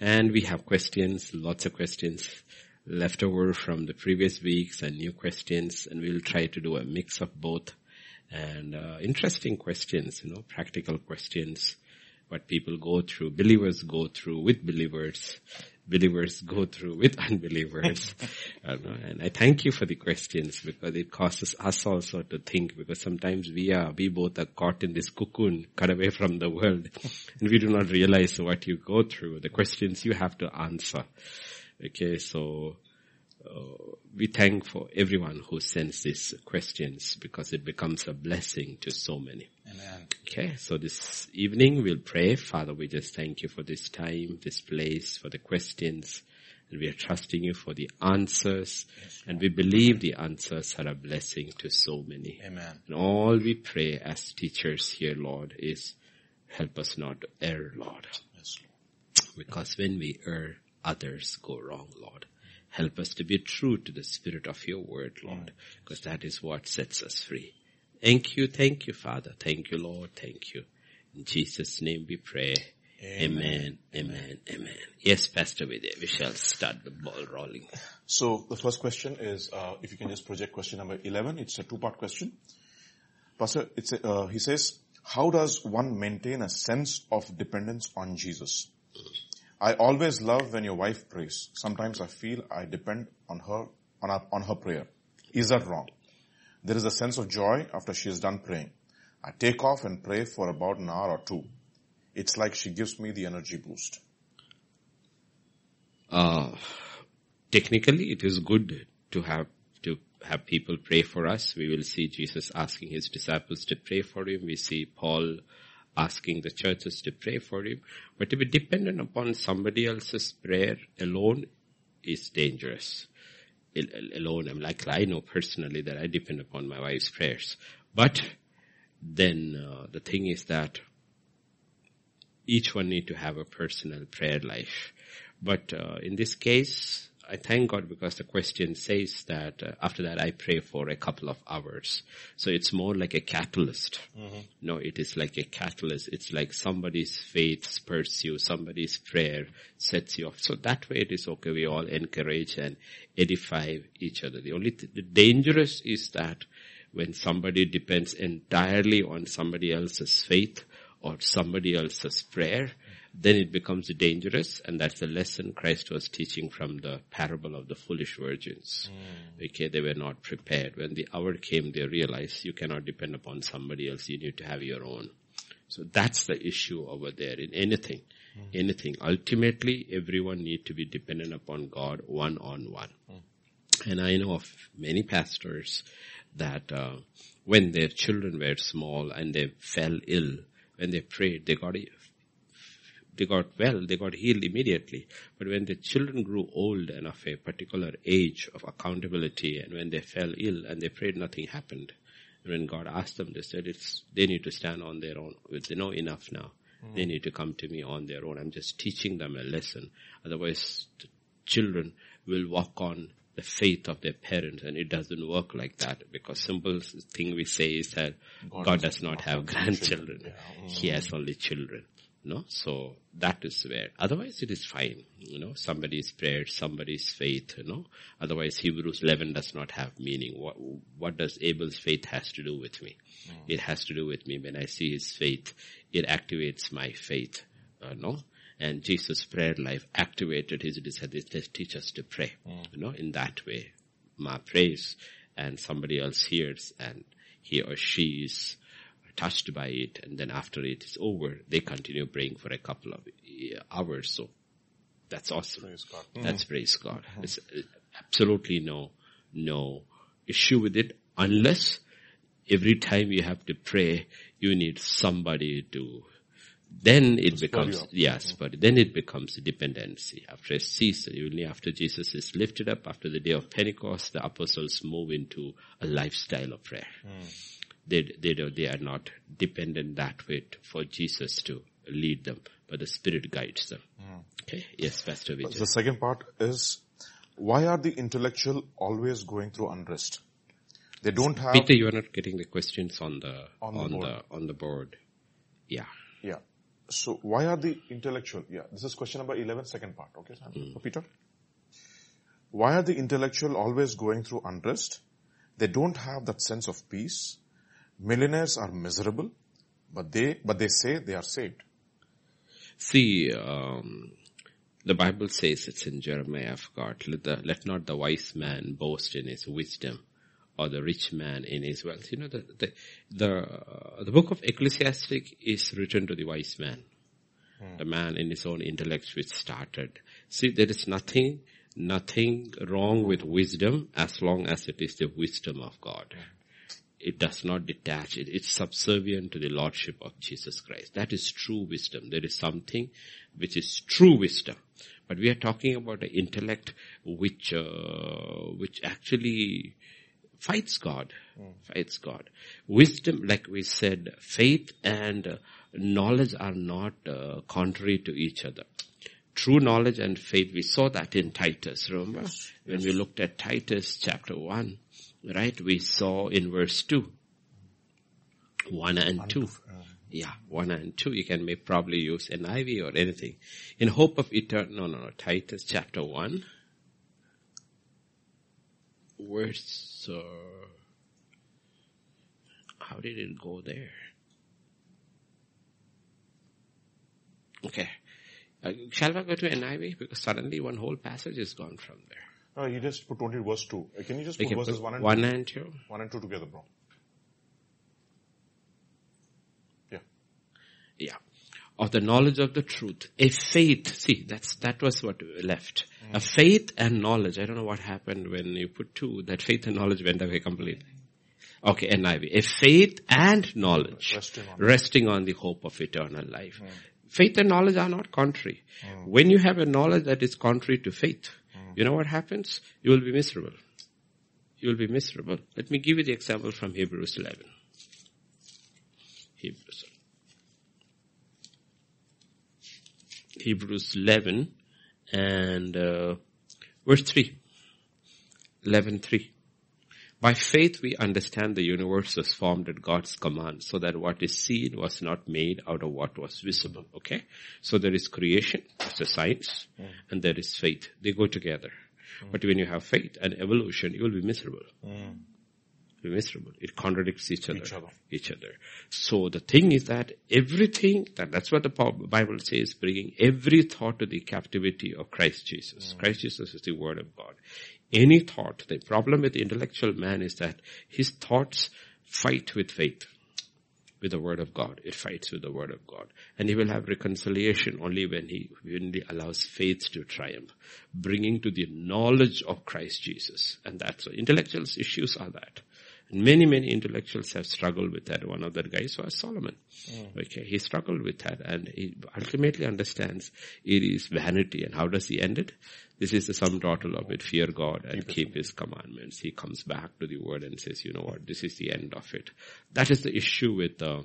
And we have questions, lots of questions left over from the previous weeks and new questions. And we'll try to do a mix of both. And uh, interesting questions, you know, practical questions, what people go through, believers go through with believers, believers go through with unbelievers. and I thank you for the questions because it causes us also to think because sometimes we are, we both are caught in this cocoon, cut away from the world and we do not realize what you go through, the questions you have to answer. Okay, so uh, we thank for everyone who sends these questions because it becomes a blessing to so many. Amen. Okay, so this evening we'll pray. Father, we just thank you for this time, this place, for the questions. And we are trusting you for the answers. Yes, and we believe the answers are a blessing to so many. Amen. And all we pray as teachers here, Lord, is help us not to err, Lord. Yes, Lord. Because when we err, others go wrong, Lord. Help us to be true to the spirit of your word, Lord, because that is what sets us free. Thank you, thank you, Father. Thank you, Lord. Thank you. In Jesus' name we pray. Amen, amen, amen. Yes, Pastor Vidya, we shall start the ball rolling. So the first question is, uh, if you can just project question number 11, it's a two-part question. Pastor, it's a, uh, he says, how does one maintain a sense of dependence on Jesus? I always love when your wife prays. Sometimes I feel I depend on her, on her, on her prayer. Is that wrong? There is a sense of joy after she is done praying. I take off and pray for about an hour or two. It's like she gives me the energy boost. Uh, technically it is good to have to have people pray for us. We will see Jesus asking his disciples to pray for him. We see Paul asking the churches to pray for him. But to be dependent upon somebody else's prayer alone is dangerous. Alone, I'm like, I know personally that I depend upon my wife's prayers. But then uh, the thing is that each one need to have a personal prayer life. But uh, in this case, I thank God because the question says that uh, after that I pray for a couple of hours. So it's more like a catalyst. Mm-hmm. No, it is like a catalyst. It's like somebody's faith spurs you, somebody's prayer sets you off. So that way it is okay. We all encourage and edify each other. The only th- the dangerous is that when somebody depends entirely on somebody else's faith or somebody else's prayer, then it becomes dangerous and that's the lesson Christ was teaching from the parable of the foolish virgins. Mm. Okay, they were not prepared. When the hour came, they realized you cannot depend upon somebody else, you need to have your own. So that's the issue over there in anything. Mm. Anything. Ultimately, everyone need to be dependent upon God one on one. And I know of many pastors that uh, when their children were small and they fell ill, when they prayed, they got they got well, they got healed immediately. But when the children grew old and of a particular age of accountability and when they fell ill and they prayed, nothing happened. And when God asked them, they said it's, they need to stand on their own. They know enough now. Mm. They need to come to me on their own. I'm just teaching them a lesson. Otherwise, the children will walk on the faith of their parents and it doesn't work like that because simple thing we say is that God, God does not have grandchildren. Yeah. Mm. He has only children. No, so that is where. Otherwise, it is fine. You know, somebody's prayer, somebody's faith. You know, otherwise Hebrews 11 does not have meaning. What what does Abel's faith has to do with me? Mm. It has to do with me. When I see his faith, it activates my faith. Uh, no, and Jesus' prayer life activated his desire. Teach us to pray. Mm. You know, in that way, my praise, and somebody else hears, and he or she is touched by it and then after it is over, they continue praying for a couple of hours. So that's awesome. Praise God. That's mm praise God. Mm-hmm. There's absolutely no, no issue with it unless every time you have to pray, you need somebody to then it becomes, yes, mm-hmm. but then it becomes a dependency. After a season, only after Jesus is lifted up, after the day of Pentecost, the apostles move into a lifestyle of prayer. Mm they, they, they are not dependent that way for Jesus to lead them, but the Spirit guides them. Mm. Okay. Yes, Pastor Vijay. The second part is, why are the intellectual always going through unrest? They don't have. Peter, you are not getting the questions on the on, the, on the, on the board. Yeah. Yeah. So why are the intellectual, yeah, this is question number 11, second part, okay, for Peter? Why are the intellectual always going through unrest? They don't have that sense of peace. Millionaires are miserable, but they, but they say they are saved. See, um, the Bible says it's in Jeremiah of God, let, the, let not the wise man boast in his wisdom or the rich man in his wealth. You know, the, the, the, uh, the book of Ecclesiastic is written to the wise man. Hmm. The man in his own intellect which started. See, there is nothing, nothing wrong with wisdom as long as it is the wisdom of God. Hmm. It does not detach it. It's subservient to the Lordship of Jesus Christ. That is true wisdom. There is something which is true wisdom. But we are talking about an intellect which, uh, which actually fights God. Mm. Fights God. Wisdom, like we said, faith and uh, knowledge are not uh, contrary to each other. True knowledge and faith, we saw that in Titus, remember? Yes. When we looked at Titus chapter 1, right, we saw in verse 2. 1 and 2. Yeah, 1 and 2. You can may probably use an NIV or anything. In hope of eternal, no, no, no, Titus chapter 1. Verse, uh, how did it go there? Okay. Uh, shall I go to NIV? Because suddenly one whole passage is gone from there. No, you just put only verse 2. Uh, can you just put verses 1 and 1 2? and 2? 1 and 2 together, bro. Yeah. Yeah. Of the knowledge of the truth. A faith. See, that's, that was what left. Mm. A faith and knowledge. I don't know what happened when you put two. That faith and knowledge went away completely. Okay, NIV. A faith and knowledge. Resting on, resting on the hope of eternal life. Mm. Faith and knowledge are not contrary. Mm. When you have a knowledge that is contrary to faith, you know what happens? You will be miserable. You will be miserable. Let me give you the example from Hebrews 11. Hebrews. Hebrews 11 and uh, verse 3. 11 3. By faith we understand the universe was formed at God's command so that what is seen was not made out of what was visible. Okay? So there is creation, that's a science, mm. and there is faith. They go together. Mm. But when you have faith and evolution, you will be miserable. Mm. Be miserable. It contradicts each other, each other. Each other. So the thing is that everything, that, that's what the Bible says, bringing every thought to the captivity of Christ Jesus. Mm. Christ Jesus is the Word of God any thought. The problem with the intellectual man is that his thoughts fight with faith, with the word of God. It fights with the word of God. And he will have reconciliation only when he, when he allows faith to triumph, bringing to the knowledge of Christ Jesus. And that's, what intellectuals issues are that. Many, many intellectuals have struggled with that. One of the guys was Solomon. Mm. Okay, he struggled with that and he ultimately understands it is vanity. And how does he end it? This is the sum total of it. Fear God and keep His commandments. He comes back to the word and says, you know what, this is the end of it. That is the issue with, uh,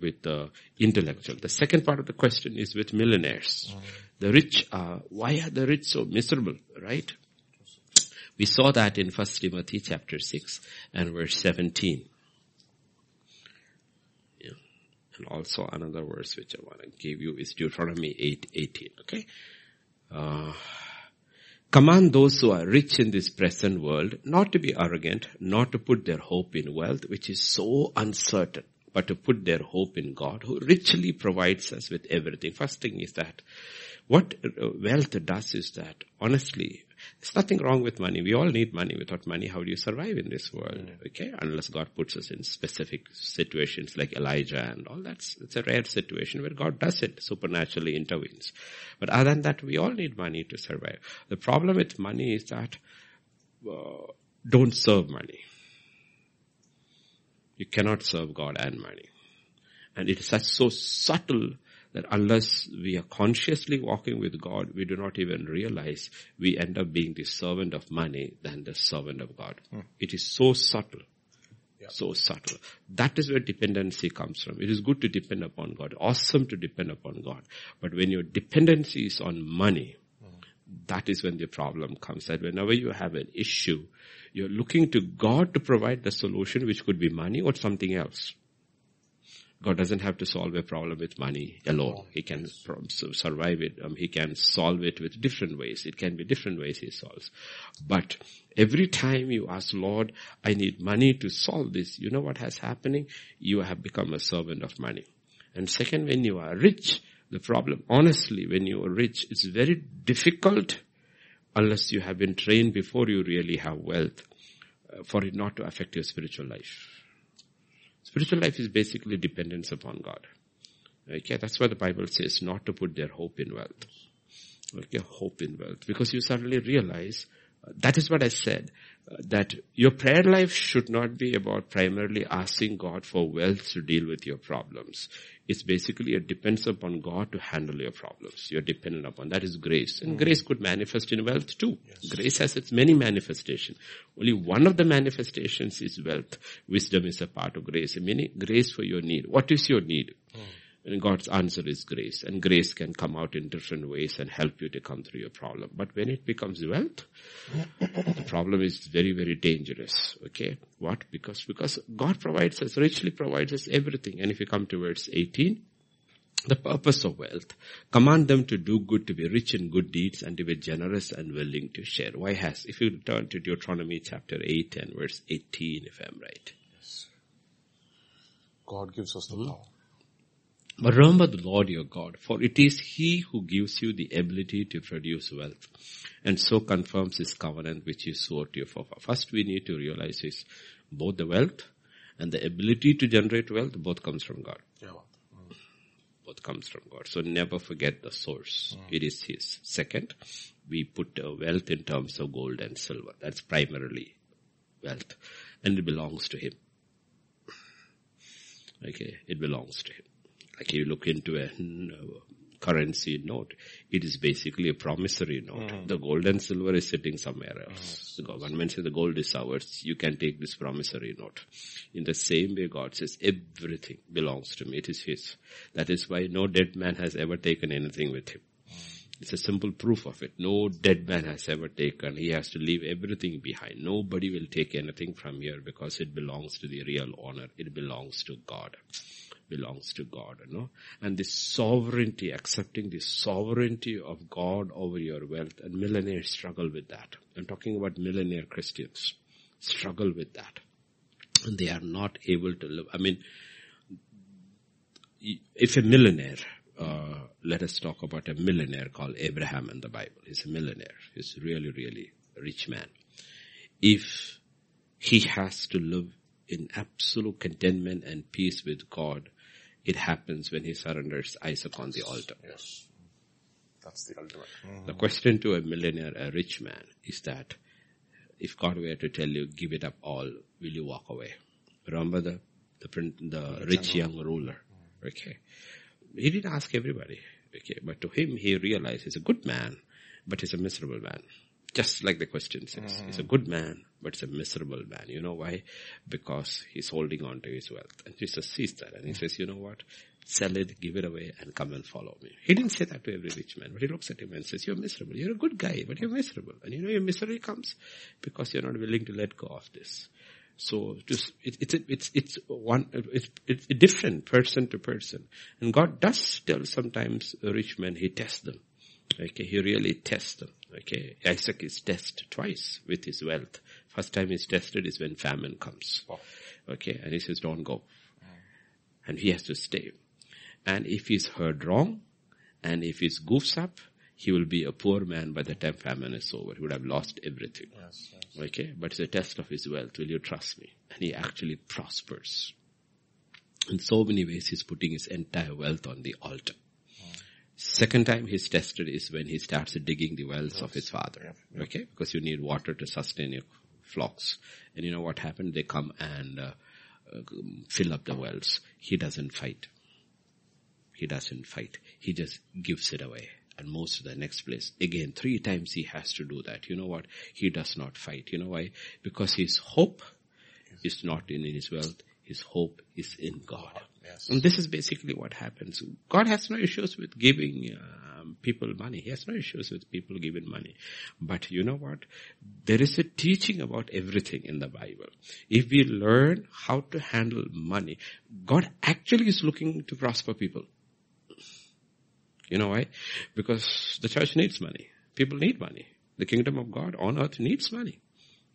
with the intellectual. The second part of the question is with millionaires. Mm. The rich are, why are the rich so miserable, right? We saw that in 1 Timothy chapter 6 and verse 17. Yeah. And also another verse which I want to give you is Deuteronomy 8, 18. Okay. Uh, command those who are rich in this present world not to be arrogant, not to put their hope in wealth, which is so uncertain, but to put their hope in God, who richly provides us with everything. First thing is that what wealth does is that, honestly, there's nothing wrong with money. We all need money. Without money, how do you survive in this world? Okay, unless God puts us in specific situations like Elijah and all that's, it's a rare situation where God does it, supernaturally intervenes. But other than that, we all need money to survive. The problem with money is that, uh, don't serve money. You cannot serve God and money. And it is such so subtle that unless we are consciously walking with God, we do not even realize we end up being the servant of money than the servant of God. Hmm. It is so subtle. Yeah. So subtle. That is where dependency comes from. It is good to depend upon God. Awesome to depend upon God. But when your dependency is on money, hmm. that is when the problem comes. That whenever you have an issue, you're looking to God to provide the solution, which could be money or something else. God doesn't have to solve a problem with money alone. He can survive it. Um, he can solve it with different ways. It can be different ways he solves. But every time you ask, Lord, I need money to solve this, you know what has happening? You have become a servant of money. And second, when you are rich, the problem, honestly, when you are rich, it's very difficult unless you have been trained before you really have wealth uh, for it not to affect your spiritual life. Spiritual life is basically dependence upon God. Okay, that's why the Bible says not to put their hope in wealth. Okay, hope in wealth. Because you suddenly realize, that is what I said, uh, that your prayer life should not be about primarily asking God for wealth to deal with your problems. It's basically it depends upon God to handle your problems. You're dependent upon. That is grace. And mm. grace could manifest in wealth too. Yes. Grace has its many manifestations. Only one of the manifestations is wealth. Wisdom is a part of grace. A many grace for your need. What is your need? Mm. And God's answer is grace. And grace can come out in different ways and help you to come through your problem. But when it becomes wealth, the problem is very, very dangerous. Okay? What? Because, because God provides us, richly provides us everything. And if you come to verse 18, the purpose of wealth. Command them to do good, to be rich in good deeds, and to be generous and willing to share. Why has, if you turn to Deuteronomy chapter 8 and verse 18, if I'm right. Yes. God gives us the hmm? power. But remember the Lord your God, for it is He who gives you the ability to produce wealth and so confirms His covenant which He swore to your forefathers. First we need to realize is both the wealth and the ability to generate wealth both comes from God. Yeah. Mm. Both comes from God. So never forget the source. Mm. It is His. Second, we put wealth in terms of gold and silver. That's primarily wealth and it belongs to Him. Okay, it belongs to Him. Like you look into a currency note, it is basically a promissory note. Mm. The gold and silver is sitting somewhere else. Mm. The government says the gold is ours. You can take this promissory note. In the same way God says everything belongs to me. It is His. That is why no dead man has ever taken anything with him. It's a simple proof of it. No dead man has ever taken. He has to leave everything behind. Nobody will take anything from here because it belongs to the real owner. It belongs to God belongs to God, you know. And this sovereignty, accepting the sovereignty of God over your wealth, and millionaires struggle with that. I'm talking about millionaire Christians. Struggle with that. And they are not able to live. I mean, if a millionaire, uh, let us talk about a millionaire called Abraham in the Bible. He's a millionaire. He's really, really rich man. If he has to live in absolute contentment and peace with God, it happens when he surrenders Isaac on the altar. Yes. That's the ultimate. Mm-hmm. The question to a millionaire, a rich man, is that if God were to tell you, give it up all, will you walk away? Remember the, the, the rich young ruler. Mm-hmm. Okay. He didn't ask everybody. Okay. But to him, he realized he's a good man, but he's a miserable man. Just like the question says. Mm-hmm. He's a good man, but he's a miserable man. You know why? Because he's holding on to his wealth. And Jesus sees that and he says, you know what? Sell it, give it away and come and follow me. He didn't say that to every rich man, but he looks at him and says, you're miserable. You're a good guy, but you're miserable. And you know your misery comes because you're not willing to let go of this. So just it, it's it's it's one it's it's different person to person, and God does tell sometimes rich men He tests them. Okay, He really tests them. Okay, Isaac is tested twice with his wealth. First time he's tested is when famine comes. Oh. Okay, and he says, don't go. Mm. And he has to stay. And if he's heard wrong, and if he goofs up, he will be a poor man by the time famine is over. He would have lost everything. Yes, yes. Okay, but it's a test of his wealth. Will you trust me? And he actually prospers. In so many ways, he's putting his entire wealth on the altar. Second time he's tested is when he starts digging the wells yes. of his father. Yeah, yeah. Okay? Because you need water to sustain your flocks. And you know what happened? They come and uh, uh, fill up the wells. He doesn't fight. He doesn't fight. He just gives it away and moves to the next place. Again, three times he has to do that. You know what? He does not fight. You know why? Because his hope is not in his wealth. His hope is in God. Yes. And this is basically what happens. God has no issues with giving um, people money. He has no issues with people giving money. But you know what? There is a teaching about everything in the Bible. If we learn how to handle money, God actually is looking to prosper people. You know why? Because the church needs money. People need money. The kingdom of God on earth needs money.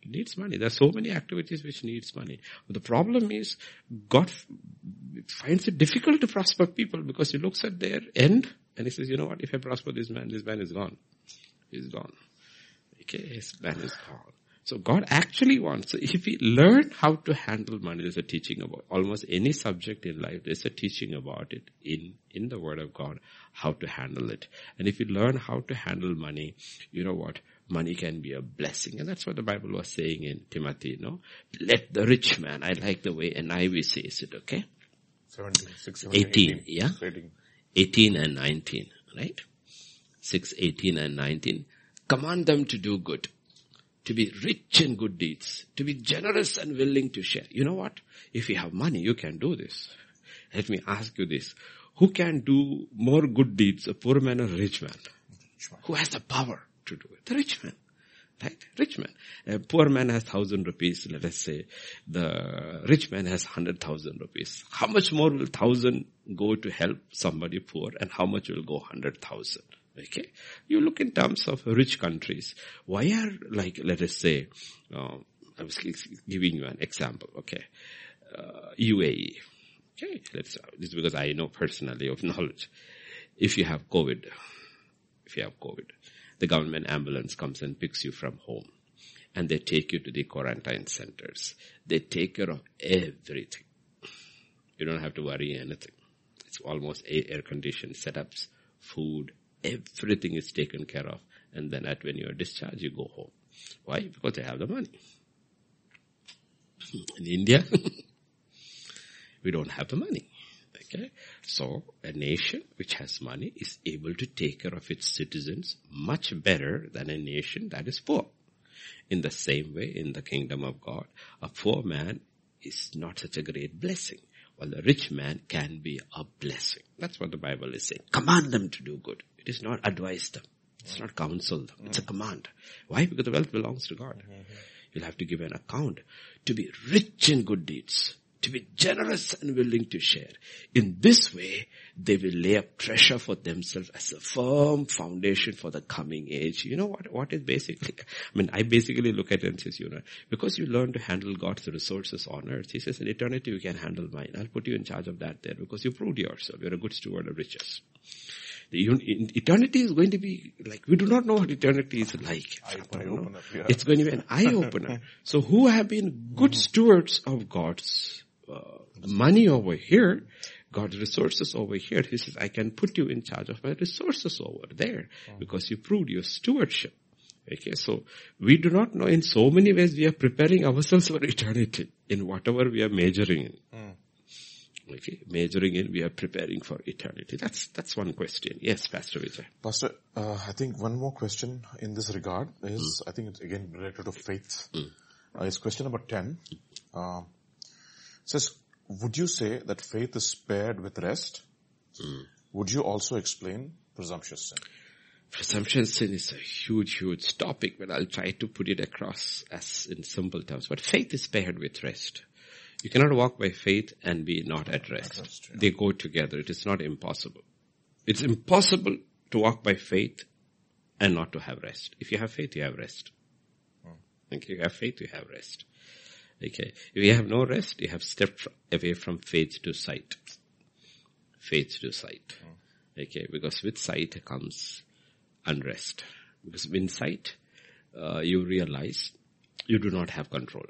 Needs money. There are so many activities which needs money. But the problem is God finds it difficult to prosper people because he looks at their end and he says, you know what, if I prosper this man, this man is gone. He's gone. Okay, his man is gone. So God actually wants, so if we learn how to handle money, there's a teaching about almost any subject in life, there's a teaching about it in, in the word of God, how to handle it. And if you learn how to handle money, you know what? Money can be a blessing. And that's what the Bible was saying in Timothy, you know. Let the rich man, I like the way NIV says it, okay? 17, 16, 18, 18. yeah? 18. 18 and 19, right? 6, 18 and 19. Command them to do good, to be rich in good deeds, to be generous and willing to share. You know what? If you have money, you can do this. Let me ask you this. Who can do more good deeds, a poor man or a? Rich man. Who has the power to do it? The rich man. Right? Rich man. A poor man has thousand rupees, let us say. The rich man has hundred thousand rupees. How much more will thousand go to help somebody poor and how much will go hundred thousand? Okay? You look in terms of rich countries. Why are like, let us say, uh, I was giving you an example, okay? Uh, UAE. Okay, let's, this is because I know personally of knowledge. If you have COVID, if you have COVID, the government ambulance comes and picks you from home and they take you to the quarantine centers. They take care of everything. You don't have to worry anything. It's almost air conditioned setups, food, everything is taken care of. And then at when you're discharged, you go home. Why? Because they have the money. In India, we don't have the money. Okay. So a nation which has money is able to take care of its citizens much better than a nation that is poor. In the same way, in the kingdom of God, a poor man is not such a great blessing. While a rich man can be a blessing. That's what the Bible is saying. Command them to do good. It is not advise them. It's not counsel them. It's a command. Why? Because the wealth belongs to God. Mm-hmm. You'll have to give an account to be rich in good deeds to be generous and willing to share. In this way, they will lay up treasure for themselves as a firm foundation for the coming age. You know what, what is basically, I mean, I basically look at it and says, you know, because you learn to handle God's resources on earth, he says, in eternity you can handle mine. I'll put you in charge of that there because you proved yourself. You're a good steward of riches. The eternity is going to be like, we do not know what eternity is like. Eye opener, yeah. It's going to be an eye opener. so who have been good stewards of God's uh, money over here, God's resources over here. He says, I can put you in charge of my resources over there because you proved your stewardship. Okay, so we do not know in so many ways we are preparing ourselves for eternity in whatever we are majoring in. Okay, majoring in, we are preparing for eternity. That's, that's one question. Yes, Pastor Vijay. Pastor, uh, I think one more question in this regard is, I think it's again related to faith. Uh, it's question number 10. Uh, says, would you say that faith is paired with rest? Hmm. Would you also explain presumptuous sin? Presumptuous sin is a huge, huge topic, but I'll try to put it across as in simple terms. But faith is paired with rest. You cannot walk by faith and be not at rest. rest, yeah. They go together. It is not impossible. It's impossible to walk by faith and not to have rest. If you have faith, you have rest. Hmm. If you have faith, you have rest. Okay. If you have no rest, you have stepped away from faith to sight. Faith to sight. Okay. Because with sight comes unrest. Because in sight, uh, you realize you do not have control.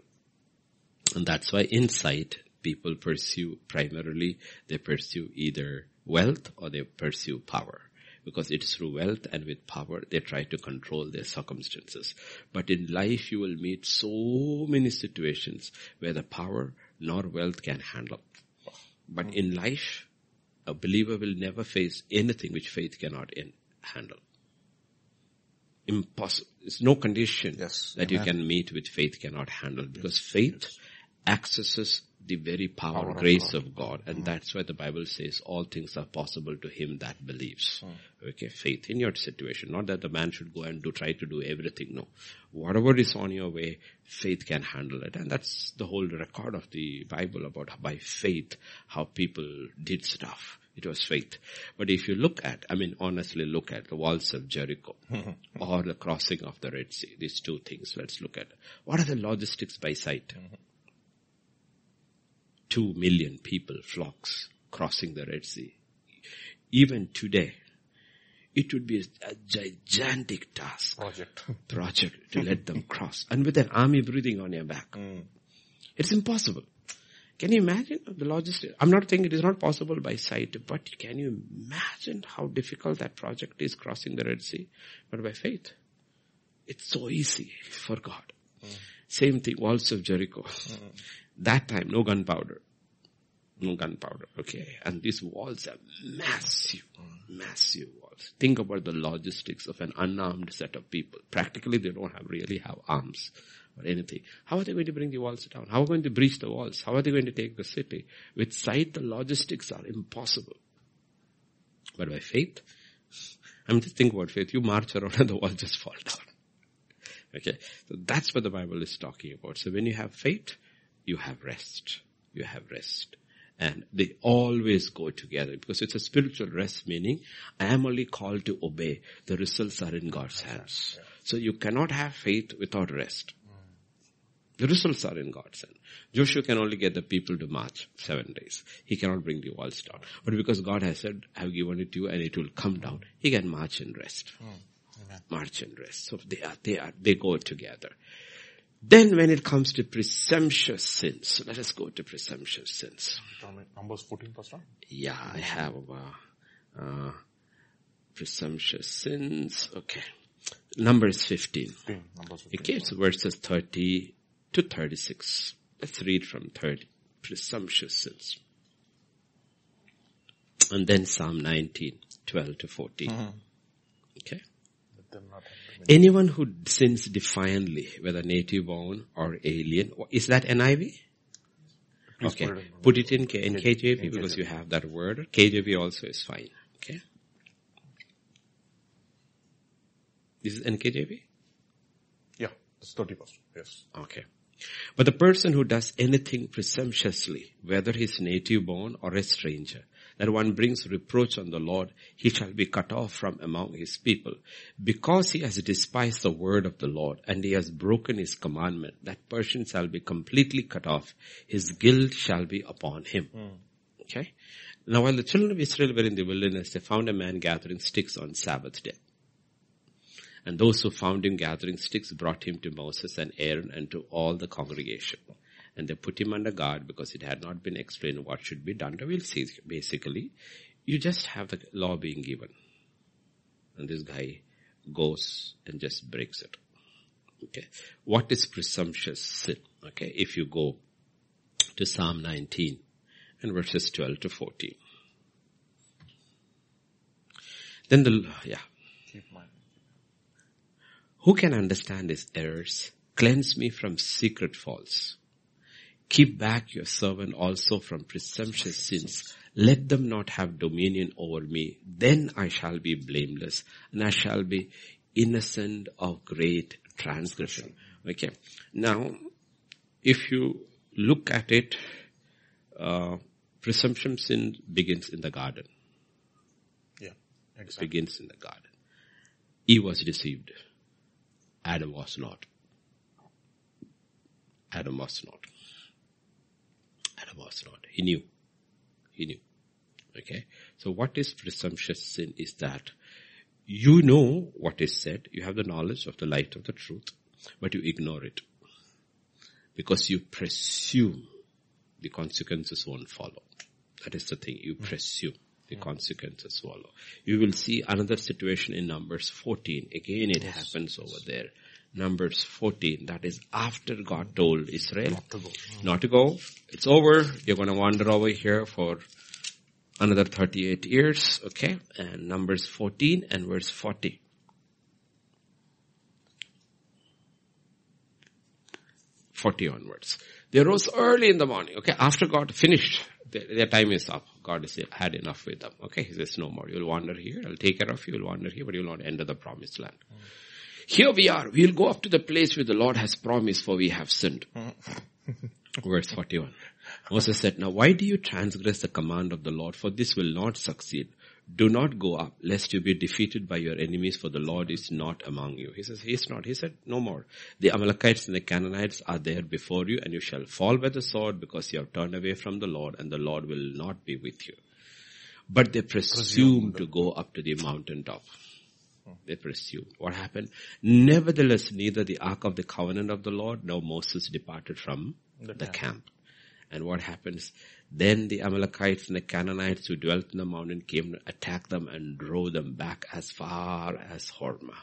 And that's why in sight, people pursue primarily, they pursue either wealth or they pursue power. Because it's through wealth and with power, they try to control their circumstances. But in life, you will meet so many situations where the power nor wealth can handle. But in life, a believer will never face anything which faith cannot in, handle. Impossible. There's no condition Yes. that you can meet which faith cannot handle because faith accesses the very power, Power of grace God. of God. And hmm. that's why the Bible says all things are possible to him that believes. Hmm. Okay, faith in your situation. Not that the man should go and do, try to do everything. No. Whatever is on your way, faith can handle it. And that's the whole record of the Bible about by faith, how people did stuff. It was faith. But if you look at, I mean, honestly look at the walls of Jericho or the crossing of the Red Sea, these two things, let's look at. What are the logistics by sight? Hmm. Two million people, flocks, crossing the Red Sea. Even today, it would be a gigantic task, Project. project to let them cross. And with an army breathing on your back. Hmm. It's impossible. Can you imagine the logistics? I'm not saying it is not possible by sight, but can you imagine how difficult that project is crossing the Red Sea? But by faith, it's so easy for God. Hmm. Same thing, walls of Jericho. Hmm. That time, no gunpowder. No gunpowder, okay? And these walls are massive, massive walls. Think about the logistics of an unarmed set of people. Practically, they don't have really have arms or anything. How are they going to bring the walls down? How are they going to breach the walls? How are they going to take the city? With sight, the logistics are impossible. But by faith, I mean, just think about faith. You march around and the walls just fall down. Okay. So that's what the Bible is talking about. So when you have faith, you have rest. You have rest. And they always go together because it's a spiritual rest meaning I am only called to obey. The results are in God's hands. So you cannot have faith without rest. The results are in God's hand. Joshua can only get the people to march seven days. He cannot bring the walls down. But because God has said, I have given it to you and it will come down, he can march and rest. Hmm. March and rest. So they are, they are, they go together. Then when it comes to presumptuous sins, let us go to presumptuous sins. Numbers 14, Pastor. Yeah, I have, uh, uh, presumptuous sins. Okay. Numbers 15. 15. Numbers 15. Okay, so verses 30 to 36. Let's read from 30. Presumptuous sins. And then Psalm 19, 12 to 14. Okay. Let them not have dominion. Anyone who sins defiantly, whether native born or alien, is that NIV? Okay. put it in. In, KJV because you have that word. KJV also is fine. Okay. This is NKJV? Yeah, it's 30 Pastor. Yes. Okay. But the person who does anything presumptuously, whether he's native born or a stranger, that one brings reproach on the Lord, he shall be cut off from among his people. Because he has despised the word of the Lord and he has broken his commandment, that person shall be completely cut off. His guilt shall be upon him. Hmm. Okay. Now while the children of Israel were in the wilderness, they found a man gathering sticks on Sabbath day. And those who found him gathering sticks brought him to Moses and Aaron and to all the congregation. And they put him under guard because it had not been explained what should be done. We'll see basically, you just have the law being given. And this guy goes and just breaks it. Okay. What is presumptuous sin? Okay. If you go to Psalm 19 and verses 12 to 14. Then the, yeah. Who can understand his errors? Cleanse me from secret faults. Keep back your servant also from presumptuous sins. Let them not have dominion over me. Then I shall be blameless and I shall be innocent of great transgression. Okay. Now, if you look at it, uh, presumption sin begins in the garden. Yeah. Exactly. Begins in the garden. Eve was deceived. Adam was not. Adam was not. Was not. He knew. He knew. Okay. So what is presumptuous sin is that you know what is said, you have the knowledge of the light of the truth, but you ignore it. Because you presume the consequences won't follow. That is the thing. You hmm. presume the hmm. consequences follow. You will see another situation in Numbers 14. Again, it happens over there. Numbers 14. That is after God told Israel Not to go. not to go. It's over. You're going to wander over here for another 38 years. Okay. And Numbers 14 and verse 40. 40 onwards. They rose early in the morning, okay, after God finished, their, their time is up. God has had enough with them, okay? He says, no more. You'll wander here, I'll take care of you, you'll wander here, but you'll not enter the promised land. Mm. Here we are, we'll go up to the place where the Lord has promised for we have sinned. Verse 41. Moses said, now why do you transgress the command of the Lord? For this will not succeed. Do not go up, lest you be defeated by your enemies, for the Lord is not among you. He says, He's not. He said, no more. The Amalekites and the Canaanites are there before you, and you shall fall by the sword because you have turned away from the Lord, and the Lord will not be with you. But they presumed to go up to the mountain top. They presumed. What happened? Nevertheless, neither the ark of the covenant of the Lord nor Moses departed from the, the camp. camp. And what happens? Then the Amalekites and the Canaanites who dwelt in the mountain came to attack them and drove them back as far as Hormah.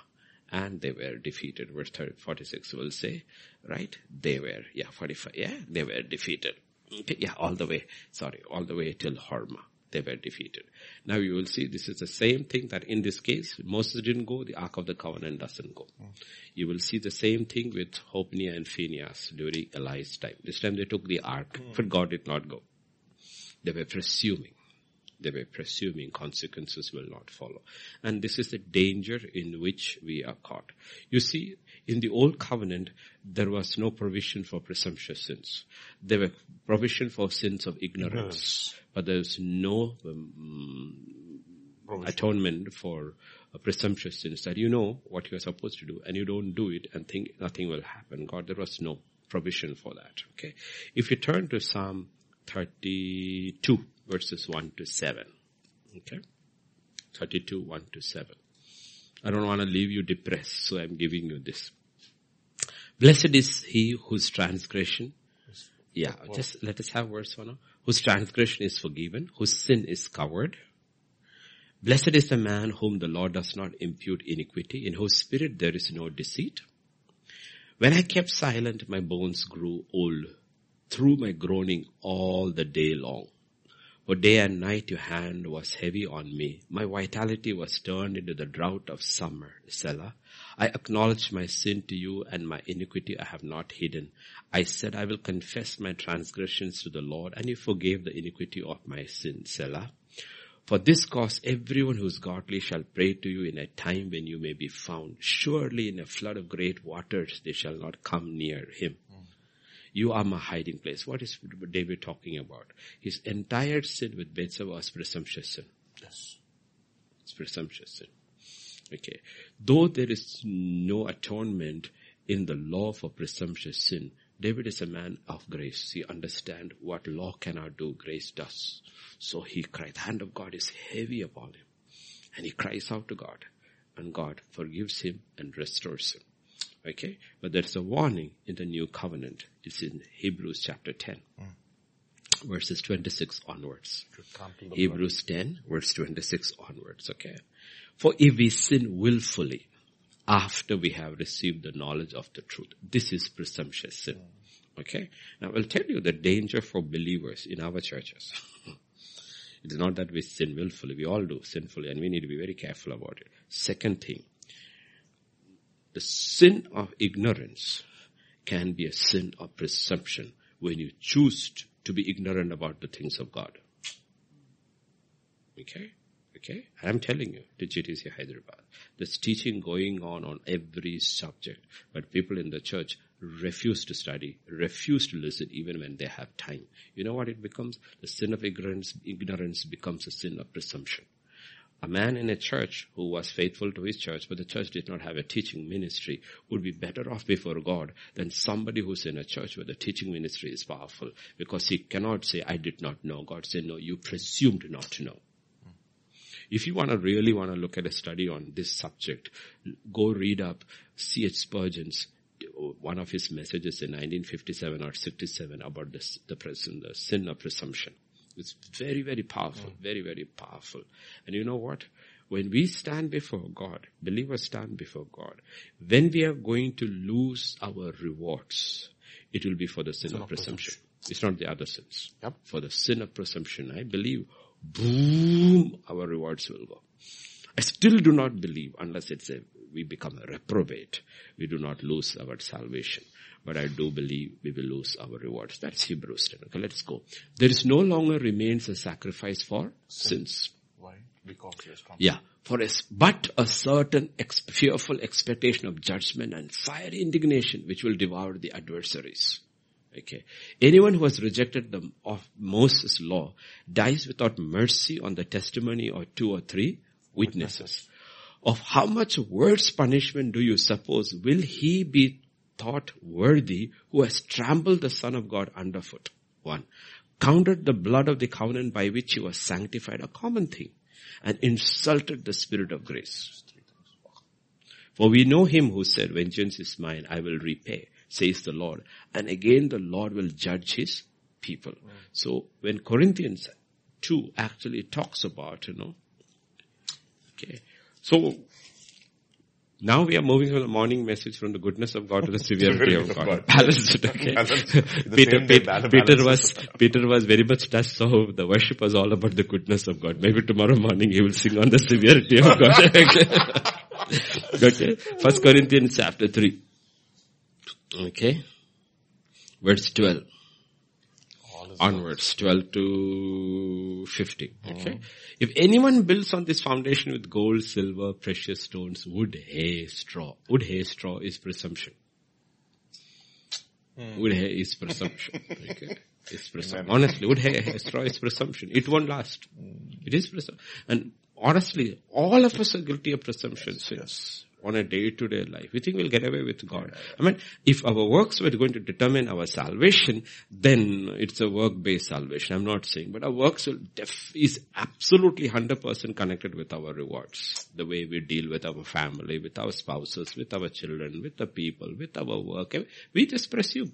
And they were defeated. Verse 30, 46 will say, right? They were, yeah, 45, yeah, they were defeated. Okay, yeah, all the way, sorry, all the way till Hormah. They were defeated. Now you will see this is the same thing that in this case, Moses didn't go, the Ark of the Covenant doesn't go. Mm. You will see the same thing with Hophni and Phineas during Eli's time. This time they took the Ark, mm. but God did not go. They were presuming. They were presuming consequences will not follow. And this is the danger in which we are caught. You see, in the old covenant, there was no provision for presumptuous sins. There were provision for sins of ignorance, yes. but there was no um, atonement for uh, presumptuous sins that you know what you are supposed to do and you don't do it and think nothing will happen. God, there was no provision for that. Okay. If you turn to Psalm 32 verses 1 to 7. Okay? 32, 1 to 7. I don't want to leave you depressed, so I'm giving you this. Blessed is he whose transgression, yeah, just let us have verse 1. Whose transgression is forgiven, whose sin is covered. Blessed is the man whom the Lord does not impute iniquity, in whose spirit there is no deceit. When I kept silent, my bones grew old through my groaning all the day long. For day and night your hand was heavy on me. My vitality was turned into the drought of summer. Selah. I acknowledged my sin to you and my iniquity I have not hidden. I said I will confess my transgressions to the Lord and you forgave the iniquity of my sin. Selah. For this cause everyone who is godly shall pray to you in a time when you may be found. Surely in a flood of great waters they shall not come near him. You are my hiding place. What is David talking about? His entire sin with Bathsheba was presumptuous sin. Yes. It's presumptuous sin. Okay. Though there is no atonement in the law for presumptuous sin, David is a man of grace. He understands what law cannot do, grace does. So he cried, the hand of God is heavy upon him. And he cries out to God. And God forgives him and restores him. Okay? But there's a warning in the new covenant. It's in Hebrews chapter 10. Mm. Verses 26 onwards. Hebrews 10 verse 26 onwards. Okay? For if we sin willfully after we have received the knowledge of the truth, this is presumptuous sin. Mm. Okay? Now I'll tell you the danger for believers in our churches. it is not that we sin willfully. We all do sinfully and we need to be very careful about it. Second thing, the sin of ignorance can be a sin of presumption when you choose to be ignorant about the things of God. Okay? Okay? I'm telling you, to GTC Hyderabad. There's teaching going on on every subject, but people in the church refuse to study, refuse to listen even when they have time. You know what it becomes? The sin of ignorance, ignorance becomes a sin of presumption a man in a church who was faithful to his church, but the church did not have a teaching ministry, would be better off before God than somebody who's in a church where the teaching ministry is powerful. Because he cannot say, I did not know. God said, no, you presumed not to know. If you want to really want to look at a study on this subject, go read up C.H. Spurgeon's one of his messages in 1957 or 67 about this, the, the sin of presumption. It's very, very powerful, mm. very, very powerful. And you know what? When we stand before God, believers stand before God, when we are going to lose our rewards, it will be for the sin, sin of, of presumption. presumption. It's not the other sins. Yep. For the sin of presumption, I believe, boom, our rewards will go. I still do not believe, unless it's a we become a reprobate, we do not lose our salvation. But I do believe we will lose our rewards. That's Hebrews 10. Okay, let's go. There is no longer remains a sacrifice for sins. Why? Because he has come. Yeah. For us, but a certain ex- fearful expectation of judgment and fiery indignation which will devour the adversaries. Okay. Anyone who has rejected the of Moses' law dies without mercy on the testimony of two or three witnesses. Of how much worse punishment do you suppose will he be thought worthy who has trampled the Son of God underfoot? One. Counted the blood of the covenant by which he was sanctified a common thing and insulted the Spirit of grace. For we know him who said, vengeance is mine, I will repay, says the Lord. And again the Lord will judge his people. So when Corinthians 2 actually talks about, you know, okay, so now we are moving from the morning message from the goodness of God to the severity of God. Balance it, okay? Balance. Peter, Peter, balance. Peter was, Peter was very much touched, so the worship was all about the goodness of God. Maybe tomorrow morning he will sing on the severity of God. okay? First Corinthians chapter 3. Okay? Verse 12 All is onwards, 12 to 15. Okay. If anyone builds on this foundation with gold, silver, precious stones, wood, hay, straw. Wood, hay, straw is presumption. Hmm. Wood, hay is presumption. Okay. It's presumption. Honestly, wood, hay, hay, straw is presumption. It won't last. Hmm. It is presumption. And honestly, all of us are guilty of presumption sins on a day-to-day life. We think we'll get away with God. I mean, if our works were going to determine our salvation, then it's a work-based salvation. I'm not saying, but our works def- is absolutely 100% connected with our rewards. The way we deal with our family, with our spouses, with our children, with the people, with our work. We just presume.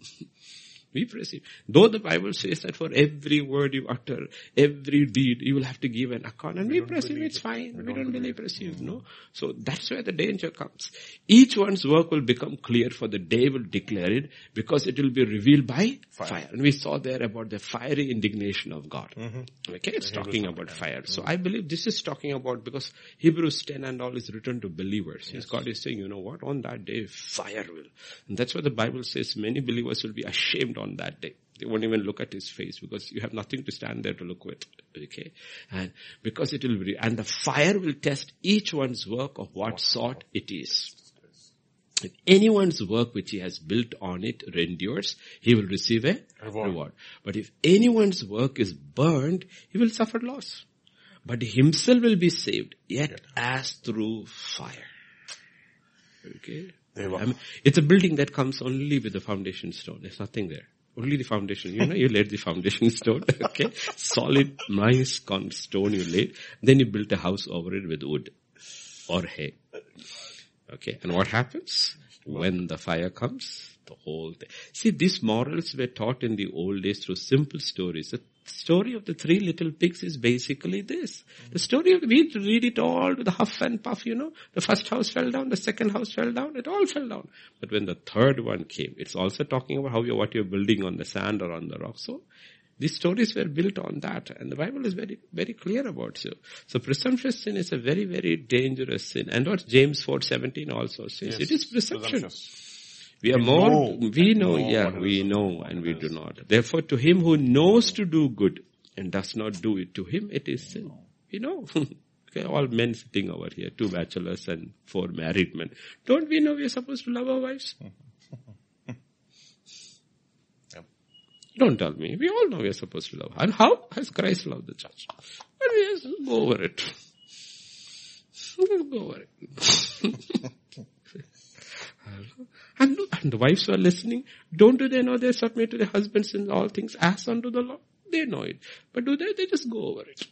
We presume. Though the Bible says that for every word you utter, every deed, you will have to give an account. And we, presume it's fine. We, don't, really presume, no? So that's where the danger comes. Each one's work will become clear for the day will declare it because it will be revealed by fire. And we saw there about the fiery indignation of God. Okay, it's talking about fire. So I believe this is talking about because Hebrews 10 and all is written to believers. Yes. God is saying, you know what, on that day fire will. And that's what the Bible says many believers will be ashamed on that day. They won't even look at his face because you have nothing to stand there to look with. Okay. And because it will be, and the fire will test each one's work of what sort it is. If anyone's work which he has built on it endures, he will receive a Reward. reward. But if anyone's work is burned, he will suffer loss. But himself will be saved, yet as through fire. Okay. I mean, it's a building that comes only with the foundation stone. There's nothing there. Only the foundation. You know, you laid the foundation stone. Okay. Solid, nice stone you laid. Then you built a house over it with wood or hay. Okay. And what happens? When the fire comes, the whole thing. See, these morals were taught in the old days through simple stories. Story of the three little pigs is basically this. The story of, we read it all with the huff and puff, you know. The first house fell down, the second house fell down, it all fell down. But when the third one came, it's also talking about how you what you're building on the sand or on the rock. So, these stories were built on that and the Bible is very, very clear about so. So presumptuous sin is a very, very dangerous sin. And what James 4:17 also says, it is presumption. We are We more, know- we know, know yeah, we know and we do not. Therefore to him who knows to do good and does not do it, to him it is sin. We know. okay, all men sitting over here, two bachelors and four married men. Don't we know we are supposed to love our wives? Yep. Don't tell me. We all know we are supposed to love. her. And how has Christ loved the church? But we just go over it. Let's go over it. And, and the wives are listening, don't do they know they submit to their husbands in all things as unto the law? They know it. But do they? They just go over it.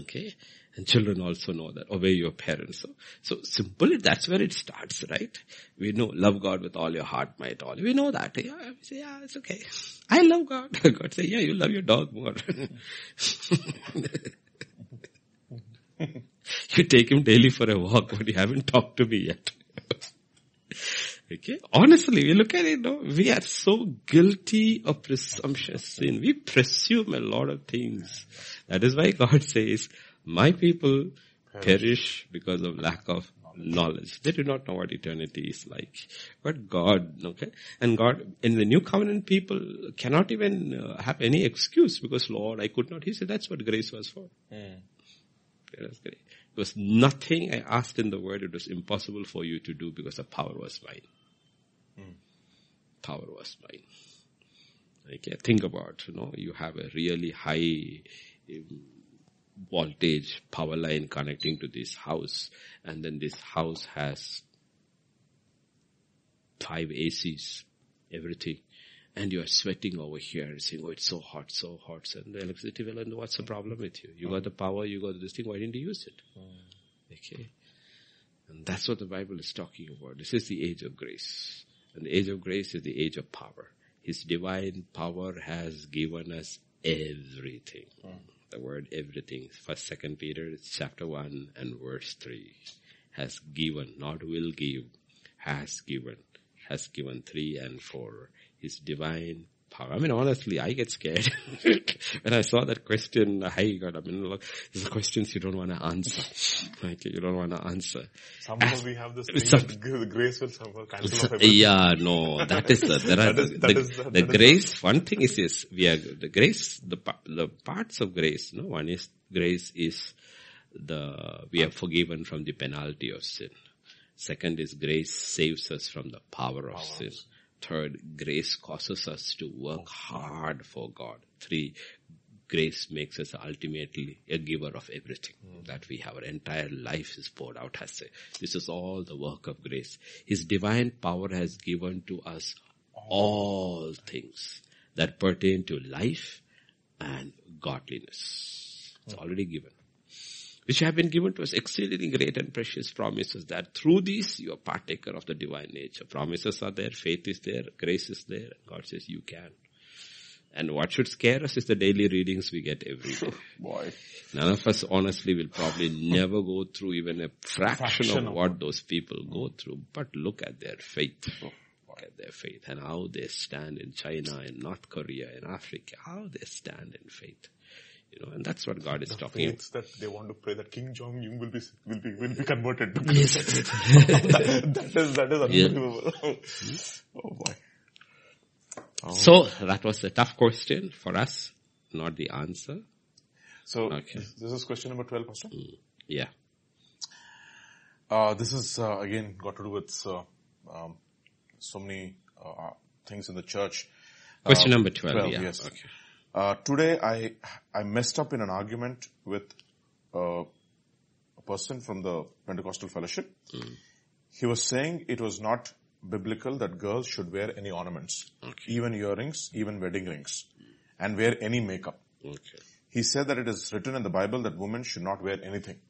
Okay. And children also know that. Obey your parents. So, so simple, that's where it starts, right? We know, love God with all your heart, might, all. We know that. Yeah, we say, yeah, it's okay. I love God. God say, yeah, you love your dog more. you take him daily for a walk, but you haven't talked to me yet. Okay. Honestly, we look at it, no, we are so guilty of presumptuous sin. We presume a lot of things. That is why God says, my people perish because of lack of knowledge. They do not know what eternity is like. But God, okay? And God, in the new covenant people cannot even uh, have any excuse because Lord, I could not. He said that's what grace was for. Mm. That's great. It was nothing I asked in the word. It was impossible for you to do because the power was mine. Power was mine. Okay, think about, you know, you have a really high um, voltage power line connecting to this house and then this house has five ACs, everything. And you are sweating over here and saying, oh, it's so hot, so hot. And the electricity will, and what's the problem with you? You got the power, you got this thing, why didn't you use it? Mm. Okay. And that's what the Bible is talking about. This is the age of grace. And the age of grace is the age of power. His divine power has given us everything. Mm the word everything. First, second Peter, chapter one and verse three. Has given, not will give, has given, has given three and four. His divine. I mean, honestly, I get scared when I saw that question. Hey, God, I mean, look, these are questions you don't want to answer. Like, you don't want to answer. Somehow As, we have this thing some, that grace will somehow cancel Yeah, no, that is the, there are, the, the, the grace, one thing is, yes, we are, the grace, the, the parts of grace, no, one is, grace is the, we are forgiven from the penalty of sin. Second is grace saves us from the power of sin. Third, grace causes us to work hard for God. Three, grace makes us ultimately a giver of everything mm. that we have. Our entire life is poured out as a, this is all the work of grace. His divine power has given to us all things that pertain to life and godliness. It's already given which have been given to us exceedingly great and precious promises that through these you are partaker of the divine nature. Promises are there, faith is there, grace is there, and God says you can. And what should scare us is the daily readings we get every day. Boy. None of us honestly will probably never go through even a fraction, fraction of what those people go mm. through, but look at their faith. Oh, look at their faith and how they stand in China, in North Korea, in Africa, how they stand in faith. You know, and that's what God is the talking about. that they want to pray that Kim Jong Un will be will be will be converted. Yes. that, that is that is unbelievable. Yeah. oh boy. Oh. So that was a tough question for us, not the answer. So okay. this is question number twelve, Pastor. Mm, yeah. Uh, this is uh, again got to do with uh, um, so many uh, things in the church. Question number twelve. 12 yeah. Yes. Okay. Uh, today I, I messed up in an argument with uh, a person from the Pentecostal fellowship. Mm. He was saying it was not biblical that girls should wear any ornaments, okay. even earrings, even wedding rings, and wear any makeup. Okay. He said that it is written in the Bible that women should not wear anything.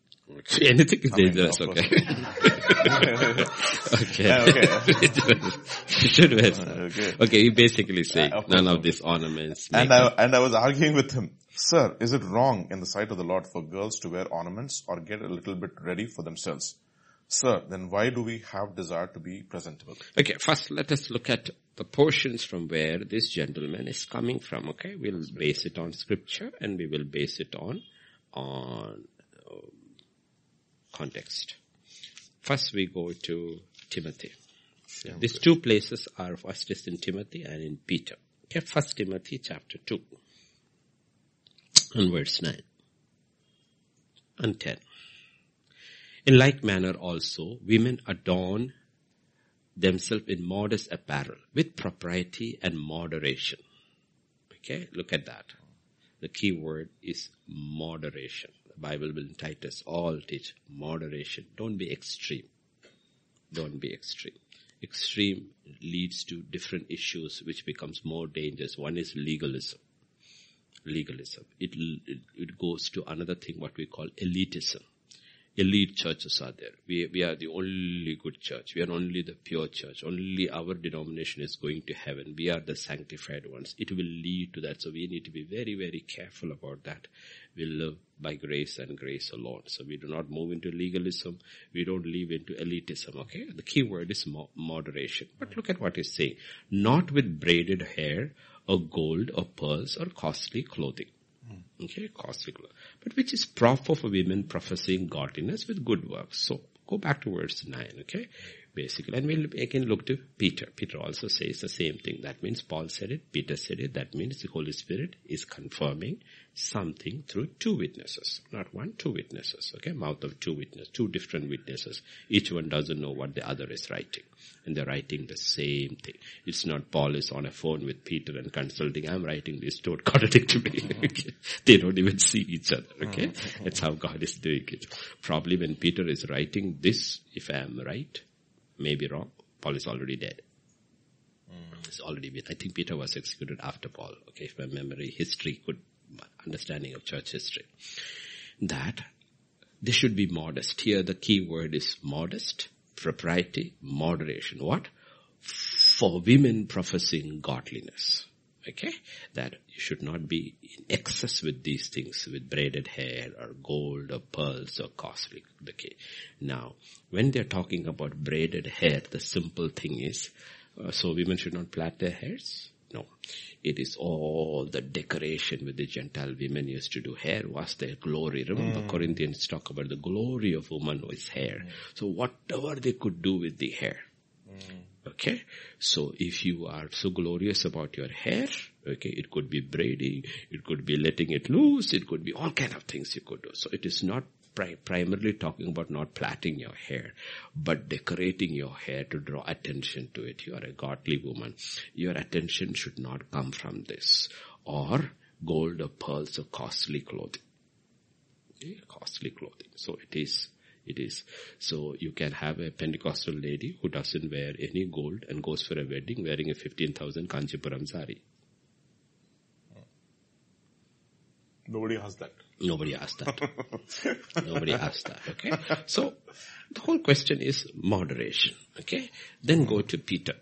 Anything is dangerous, mean, okay. okay. Should wear okay. okay, you basically say uh, none of these ornaments. And I, and I was arguing with him, sir, is it wrong in the sight of the Lord for girls to wear ornaments or get a little bit ready for themselves? Sir, then why do we have desire to be presentable? Okay, first let us look at the portions from where this gentleman is coming from, okay? We'll base it on scripture and we will base it on, on context. First we go to Timothy. Yeah, These two places are first is in Timothy and in Peter. Okay, first Timothy chapter 2 and verse 9 and 10. In like manner also, women adorn themselves in modest apparel with propriety and moderation. Okay, look at that. The key word is moderation. Bible will Titus all teach moderation. Don't be extreme. Don't be extreme. Extreme leads to different issues which becomes more dangerous. One is legalism. Legalism. It, it, it goes to another thing what we call elitism elite churches are there. We, we are the only good church. We are only the pure church. Only our denomination is going to heaven. We are the sanctified ones. It will lead to that. So we need to be very, very careful about that. We live by grace and grace alone. So we do not move into legalism. We don't live into elitism. Okay. The key word is mo- moderation. But look at what he's saying. Not with braided hair or gold or pearls or costly clothing hmm. Okay, costly But which is proper for women professing godliness with good works. So, Go back to verse 9, okay? Basically, and we'll again look to Peter. Peter also says the same thing. That means Paul said it, Peter said it, that means the Holy Spirit is confirming something through two witnesses. Not one, two witnesses, okay? Mouth of two witnesses, two different witnesses. Each one doesn't know what the other is writing. And they're writing the same thing. It's not Paul is on a phone with Peter and consulting, I'm writing this, don't contradict me. okay? They don't even see each other, okay? That's how God is doing it. Probably when Peter is writing this, if I am right, may be wrong. Paul is already dead. Mm. It's already been, I think Peter was executed after Paul. Okay, if my memory, history could, understanding of church history. That they should be modest. Here the key word is modest, propriety, moderation. What? For women professing godliness. Okay? That you should not be in excess with these things, with braided hair or gold or pearls or costly. Okay. Now, when they're talking about braided hair, the simple thing is, uh, so women should not plait their hairs? No. It is all the decoration with the Gentile women used to do. Hair was their glory. Remember mm. Corinthians talk about the glory of woman with hair. Mm. So whatever they could do with the hair. Mm. Okay. So if you are so glorious about your hair, okay, it could be braiding, it could be letting it loose, it could be all kind of things you could do. So it is not pri- primarily talking about not plaiting your hair, but decorating your hair to draw attention to it. You are a godly woman. Your attention should not come from this or gold or pearls or costly clothing. Okay? Costly clothing. So it is it is. So you can have a Pentecostal lady who doesn't wear any gold and goes for a wedding wearing a 15,000 Kanchipuram sari. Nobody asked that. Nobody asked that. Nobody asked that. Okay. So the whole question is moderation. Okay. Then go to Peter.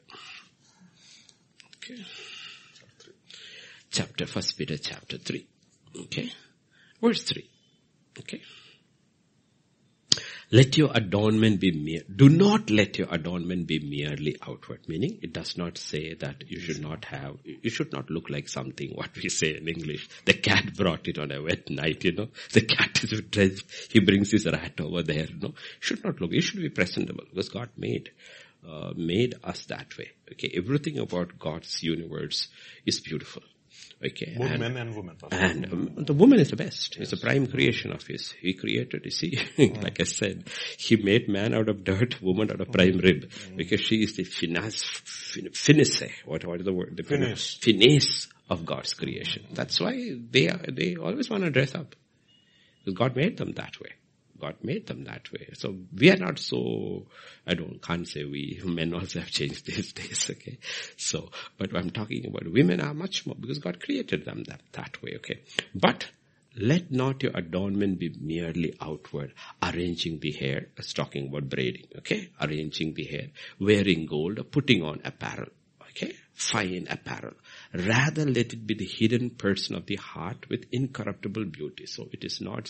Okay. Chapter, first Peter chapter 3. Okay. Verse 3. Okay. Let your adornment be mere, do not let your adornment be merely outward, meaning it does not say that you should not have, you should not look like something, what we say in English. The cat brought it on a wet night, you know. The cat is dressed, he brings his rat over there, you know. Should not look, it should be presentable because God made, uh, made us that way. Okay, everything about God's universe is beautiful. Okay. Both and, men and women. And um, the woman is the best. It's a prime creation of his. He created, you see, mm. like I said, he made man out of dirt, woman out of prime mm. rib. Mm. Because she is the finesse, finesse, what, what is the word? The finesse. Finesse of God's creation. That's why they are, they always want to dress up. Because God made them that way. God made them that way. So we are not so, I don't, can't say we, men also have changed these days, okay? So, but I'm talking about women are much more, because God created them that, that way, okay? But, let not your adornment be merely outward, arranging the hair, as talking about braiding, okay? Arranging the hair, wearing gold, putting on apparel, okay? Fine apparel. Rather let it be the hidden person of the heart with incorruptible beauty. So it is not,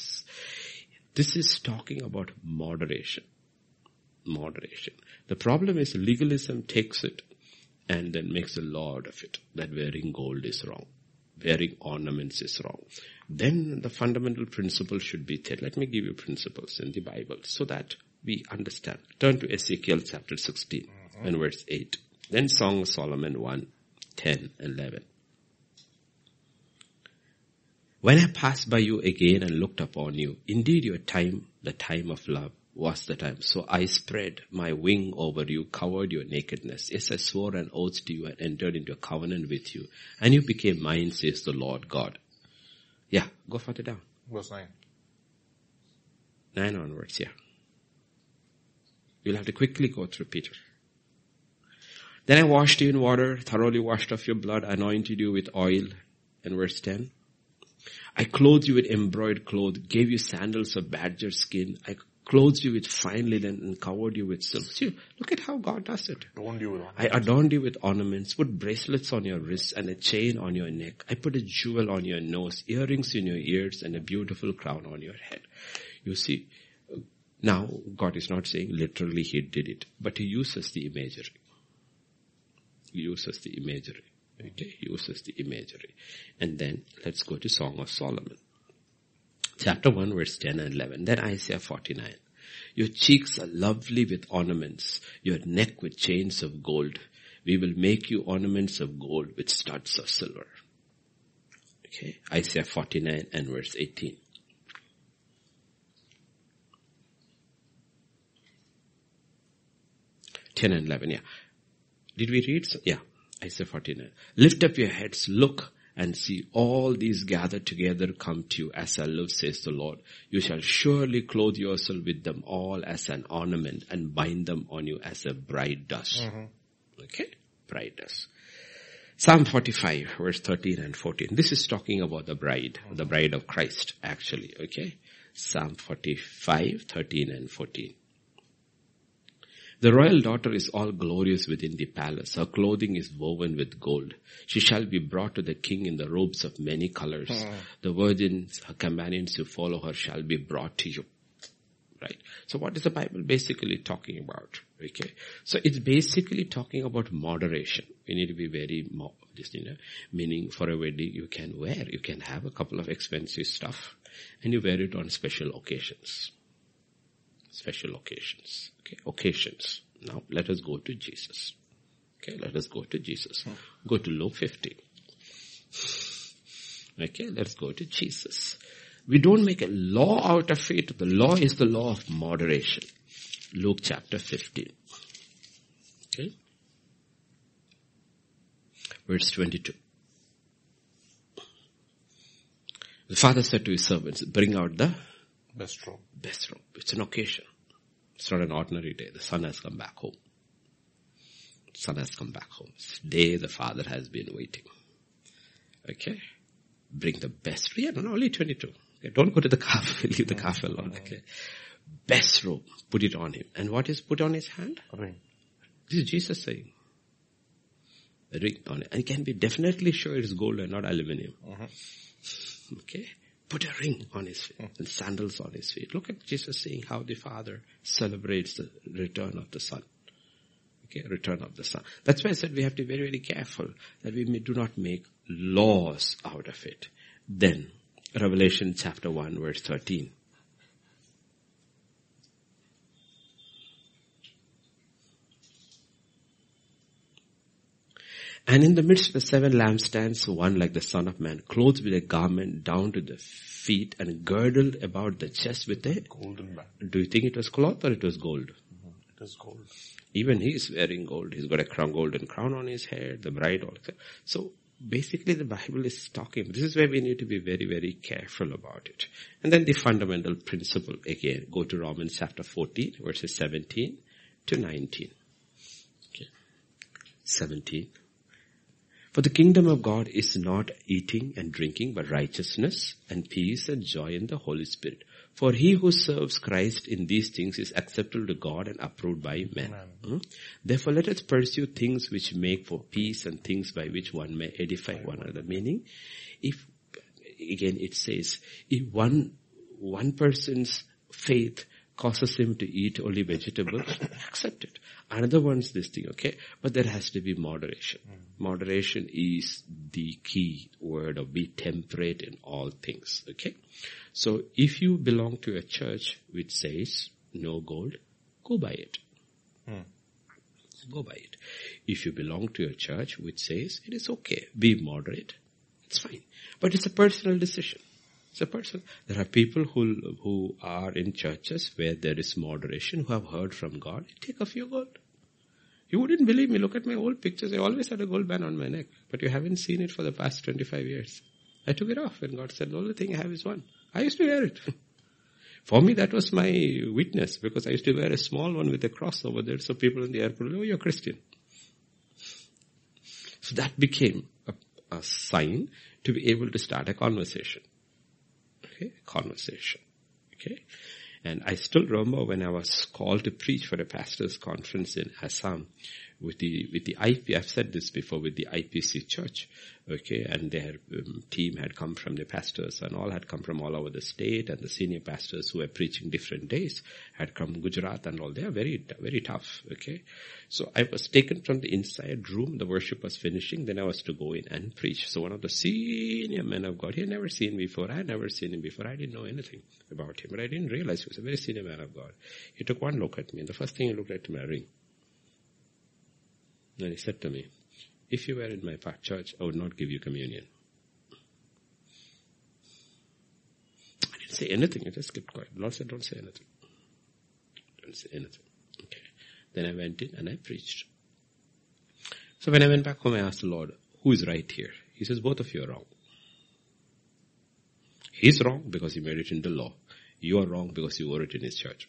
this is talking about moderation. Moderation. The problem is legalism takes it and then makes a law out of it that wearing gold is wrong. Wearing ornaments is wrong. Then the fundamental principle should be there. Let me give you principles in the Bible so that we understand. Turn to Ezekiel chapter 16 mm-hmm. and verse 8. Then Song of Solomon 1, 10 and 11. When I passed by you again and looked upon you, indeed your time, the time of love, was the time. So I spread my wing over you, covered your nakedness. Yes, I swore an oath to you and entered into a covenant with you. And you became mine, says the Lord God. Yeah, go further down. Verse 9. 9 onwards, yeah. You'll have to quickly go through Peter. Then I washed you in water, thoroughly washed off your blood, anointed you with oil. And verse 10. I clothed you with embroidered cloth, gave you sandals of badger skin. I clothed you with fine linen and covered you with silk. See, look at how God does it. Adorned you with I adorned you with ornaments, put bracelets on your wrists and a chain on your neck. I put a jewel on your nose, earrings in your ears and a beautiful crown on your head. You see, now God is not saying literally He did it, but He uses the imagery. He uses the imagery. Okay, uses the imagery. And then let's go to Song of Solomon. Chapter 1 verse 10 and 11. Then Isaiah 49. Your cheeks are lovely with ornaments, your neck with chains of gold. We will make you ornaments of gold with studs of silver. Okay, Isaiah 49 and verse 18. Ten and eleven, yeah. Did we read? Yeah, Isaiah 49. Lift up your heads, look, and see all these gathered together come to you as I live, says the Lord. You shall surely clothe yourself with them all as an ornament and bind them on you as a bride does. Mm-hmm. Okay? Bride does. Psalm 45 verse 13 and 14. This is talking about the bride, the bride of Christ actually, okay? Psalm 45, 13 and 14. The royal daughter is all glorious within the palace. Her clothing is woven with gold. She shall be brought to the king in the robes of many colors. Mm. The virgins, her companions who follow her shall be brought to you. Right? So what is the Bible basically talking about? Okay. So it's basically talking about moderation. We need to be very, mo- just, you know, meaning for a wedding you can wear, you can have a couple of expensive stuff and you wear it on special occasions. Special occasions. Okay, occasions. Now let us go to Jesus. Okay, let us go to Jesus. Hmm. Go to Luke 15. Okay, let's go to Jesus. We don't make a law out of it. The law is the law of moderation. Luke chapter 15. Okay. Verse 22. The father said to his servants, bring out the best robe. Best robe. It's an occasion. It's not an ordinary day. The son has come back home. The son has come back home. It's day the father has been waiting. Okay? Bring the best. Yeah, no, only 22. Okay? Don't go to the calf. Leave the calf alone. Okay? Best robe. Put it on him. And what is put on his hand? A ring. This is Jesus saying. A ring on it. And can be definitely sure it's gold and not aluminum. Uh-huh. Okay? Put a ring on his feet and sandals on his feet. Look at Jesus saying how the Father celebrates the return of the Son. Okay, return of the Son. That's why I said we have to be very, very careful that we do not make laws out of it. Then, Revelation chapter 1 verse 13. And in the midst of the seven lampstands, one like the son of man, clothed with a garment down to the feet and girdled about the chest with a golden band. Do you think it was cloth or it was gold? Mm-hmm. It was gold. Even he is wearing gold. He's got a crown, golden crown on his head, the bride also. So basically the Bible is talking. This is where we need to be very, very careful about it. And then the fundamental principle again, go to Romans chapter 14 verses 17 to 19. Okay. 17 for the kingdom of God is not eating and drinking, but righteousness and peace and joy in the Holy Spirit. For he who serves Christ in these things is acceptable to God and approved by men. Hmm? Therefore let us pursue things which make for peace and things by which one may edify one another. Meaning, if, again it says, if one, one person's faith causes him to eat only vegetables, accept it. Another one's this thing, okay? But there has to be moderation. Mm. Moderation is the key word of be temperate in all things, okay? So if you belong to a church which says no gold, go buy it. Mm. Go buy it. If you belong to a church which says it is okay, be moderate, it's fine. But it's a personal decision. It's a person. There are people who who are in churches where there is moderation, who have heard from God. Take a few gold. You wouldn't believe me. Look at my old pictures. I always had a gold band on my neck, but you haven't seen it for the past 25 years. I took it off and God said, the only thing I have is one. I used to wear it. For me, that was my witness because I used to wear a small one with a cross over there so people in the airport, oh, you're Christian. So that became a, a sign to be able to start a conversation. Okay, conversation. Okay. And I still remember when I was called to preach for a pastor's conference in Assam, with the with the IP. I've said this before with the IPC church, okay, and their um, team had come from the pastors and all had come from all over the state, and the senior pastors who were preaching different days had come Gujarat and all. They are very very tough, okay. So I was taken from the inside room. The worship was finishing. Then I was to go in and preach. So one of the senior men of God, he had never seen me before. I had never seen him before. I didn't know anything about him, but I didn't realize he was a very senior man of God. He took one look at me, and the first thing he looked at my ring. And he said to me, if you were in my church, I would not give you communion. I didn't say anything. I just kept quiet. Lord said, don't say anything. Don't say anything. Okay. Then I went in and I preached. So when I went back home, I asked the Lord, who is right here? He says, both of you are wrong. He's wrong because he made it in the law. You are wrong because you wore it in his church.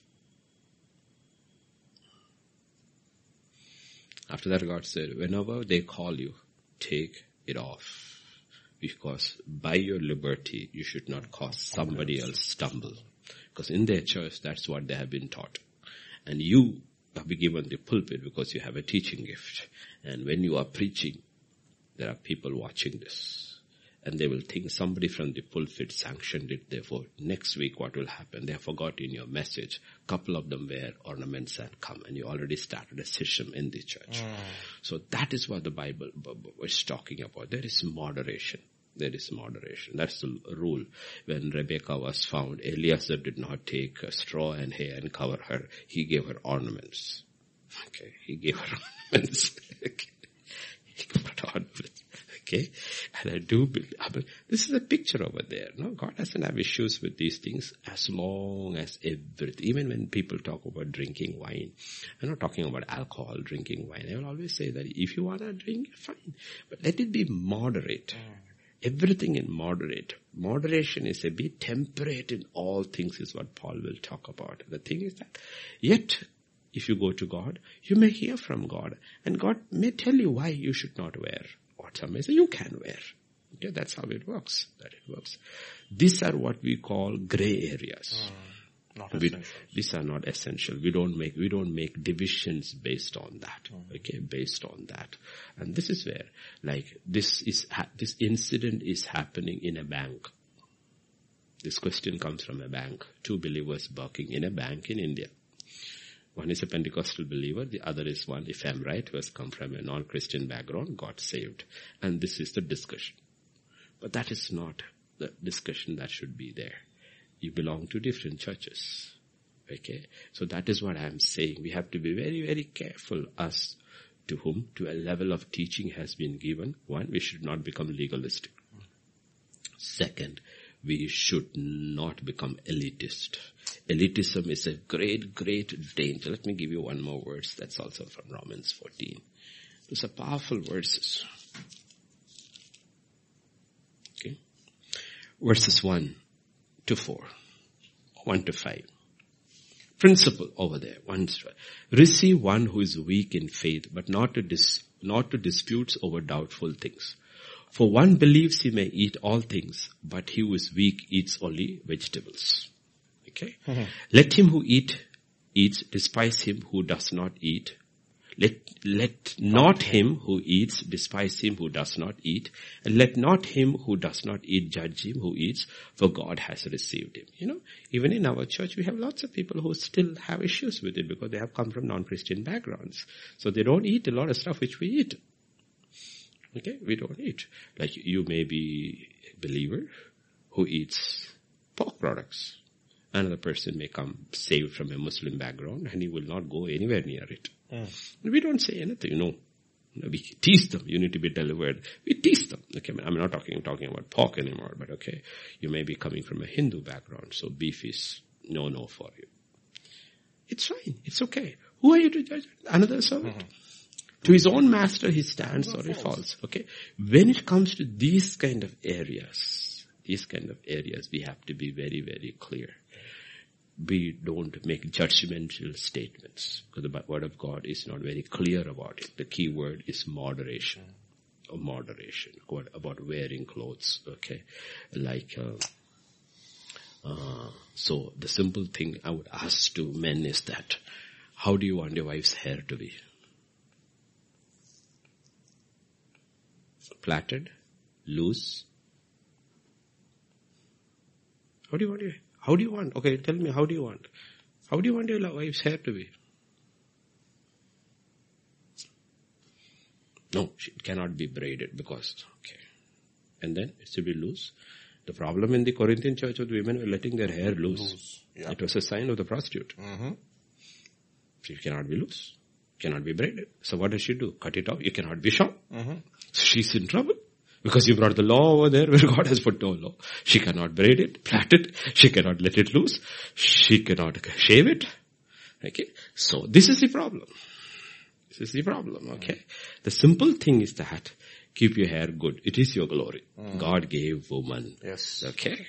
After that, God said, whenever they call you, take it off. Because by your liberty, you should not cause somebody else stumble. Because in their church, that's what they have been taught. And you have been given the pulpit because you have a teaching gift. And when you are preaching, there are people watching this and they will think somebody from the pulpit sanctioned it. Therefore, next week what will happen? They have forgotten your message. Couple of them wear ornaments and come and you already started a system in the church. Mm. So that is what the Bible was talking about. There is moderation. There is moderation. That's the rule. When Rebecca was found, Eliezer did not take a straw and hair and cover her. He gave her ornaments. Okay. He gave her ornaments. okay. He gave her ornaments. Okay? And I do believe, this is a picture over there. No, God doesn't have issues with these things as long as everything, even when people talk about drinking wine. I'm not talking about alcohol, drinking wine. I will always say that if you want to drink, fine. But let it be moderate. Mm. Everything in moderate. Moderation is a be temperate in all things is what Paul will talk about. The thing is that, yet, if you go to God, you may hear from God, and God may tell you why you should not wear what some may say you can wear. Okay, that's how it works. That it works. These are what we call gray areas. Mm, we, these are not essential. We don't make we don't make divisions based on that. Mm. Okay, based on that, and this is where like this is this incident is happening in a bank. This question comes from a bank. Two believers working in a bank in India. One is a Pentecostal believer, the other is one, if I'm right, who has come from a non-Christian background, got saved. And this is the discussion. But that is not the discussion that should be there. You belong to different churches. Okay? So that is what I'm saying. We have to be very, very careful as to whom to a level of teaching has been given. One, we should not become legalistic. Second, we should not become elitist. Elitism is a great, great danger. Let me give you one more verse that's also from Romans 14. Those are powerful verses. Okay. Verses 1 to 4. 1 to 5. Principle over there. One, receive one who is weak in faith, but not to dis, not to disputes over doubtful things. For one believes he may eat all things, but he who is weak eats only vegetables. Okay? Mm-hmm. Let him who eat, eats, despise him who does not eat. Let, let not him who eats despise him who does not eat, and let not him who does not eat judge him who eats, for God has received him. You know, even in our church we have lots of people who still have issues with it because they have come from non-Christian backgrounds. So they don't eat a lot of stuff which we eat. Okay, we don't eat. Like you may be a believer who eats pork products. Another person may come saved from a Muslim background and he will not go anywhere near it. Mm. We don't say anything, no. We tease them. You need to be delivered. We tease them. Okay, I'm not talking talking about pork anymore, but okay, you may be coming from a Hindu background, so beef is no no for you. It's fine. It's okay. Who are you to judge? Another servant. Mm-hmm. To his own master he stands or he falls. Okay. When it comes to these kind of areas, these kind of areas, we have to be very, very clear. We don't make judgmental statements because the word of God is not very clear about it. The key word is moderation. Or moderation. What about wearing clothes? Okay. Like, uh, uh, so the simple thing I would ask to men is that, how do you want your wife's hair to be? Plaited? Loose? How do you want your, how do you want? Okay, tell me, how do you want? How do you want your wife's hair to be? No, it cannot be braided because, okay. And then it should be loose. The problem in the Corinthian church was women were letting their hair loose. Loose, yeah. It was a sign of the prostitute. Mm-hmm. She cannot be loose. Cannot be braided. So what does she do? Cut it off. You cannot be short. Mm-hmm. She's in trouble. Because you brought the law over there where God has put no law. She cannot braid it, plait it. She cannot let it loose. She cannot shave it. Okay. So this is the problem. This is the problem. Okay. The simple thing is that keep your hair good. It is your glory. Hmm. God gave woman. Yes. Okay.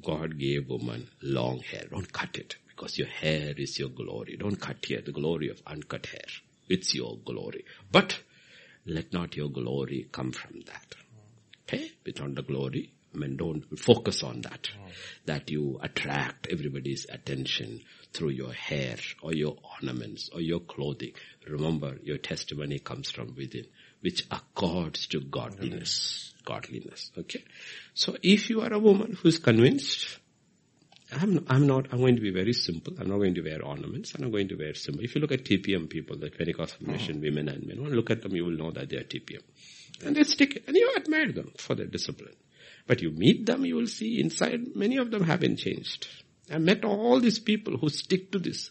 God gave woman long hair. Don't cut it because your hair is your glory. Don't cut here the glory of uncut hair. It's your glory. But let not your glory come from that. Okay? Not the glory. I mean, don't focus on that. That you attract everybody's attention through your hair or your ornaments or your clothing. Remember, your testimony comes from within, which accords to godliness. Godliness. Okay? So if you are a woman who's convinced, I'm, I'm not, I'm going to be very simple. I'm not going to wear ornaments. I'm not going to wear simple. If you look at TPM people, the Pentecostal mission, oh. women and men, when you look at them, you will know that they are TPM. And they stick it, and you admire them for their discipline. But you meet them, you will see inside many of them have been changed. I met all these people who stick to this.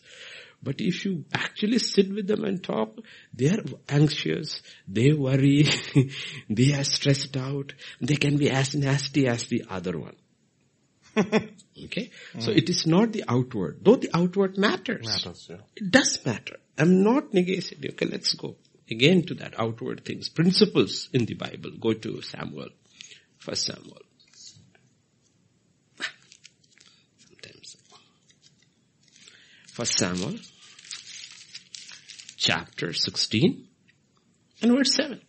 But if you actually sit with them and talk, they are anxious, they worry, they are stressed out, they can be as nasty as the other one. okay? So it is not the outward, though the outward matters. Matters, yeah. It does matter. I'm not negating. Okay, let's go again to that outward things, principles in the Bible. Go to Samuel, First Samuel. Sometimes. First Samuel, chapter 16 and verse 7.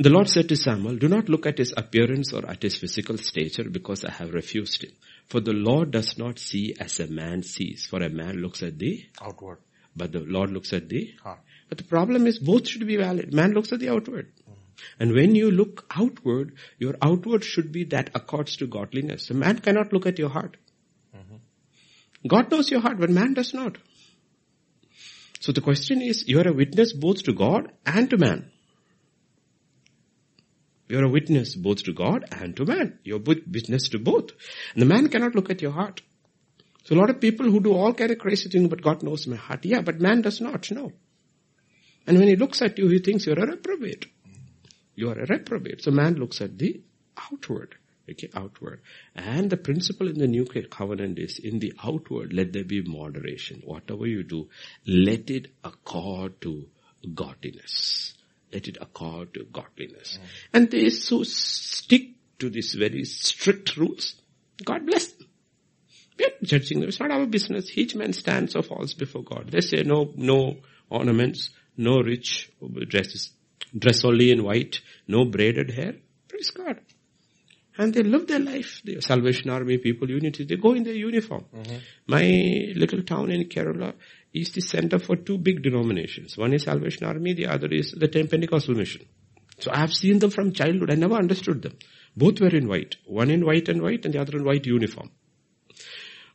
The Lord said to Samuel, do not look at his appearance or at his physical stature because I have refused him. For the Lord does not see as a man sees. For a man looks at the, Outward. but the Lord looks at the Heart. but the problem is both should be valid. Man looks at the outward. Mm. And when you look outward, your outward should be that accords to godliness. A man cannot look at your heart. Mm-hmm. God knows your heart, but man does not. So the question is, you are a witness both to God and to man. You are a witness both to God and to man. You're both witness to both. And the man cannot look at your heart. So a lot of people who do all kind of crazy things, but God knows my heart. Yeah, but man does not know. And when he looks at you, he thinks you're a reprobate. You are a reprobate. So man looks at the outward. Okay, outward. And the principle in the new covenant is in the outward, let there be moderation. Whatever you do, let it accord to godliness. Let it accord to godliness. And they so stick to these very strict rules. God bless them. We are judging them. It's not our business. Each man stands or falls before God. They say no, no ornaments, no rich dresses, dress only in white, no braided hair. Praise God. And they live their life. The Salvation Army people, unity, they go in their uniform. Mm-hmm. My little town in Kerala is the center for two big denominations. One is Salvation Army, the other is the Pentecostal Mission. So I have seen them from childhood. I never understood them. Both were in white. One in white and white and the other in white uniform.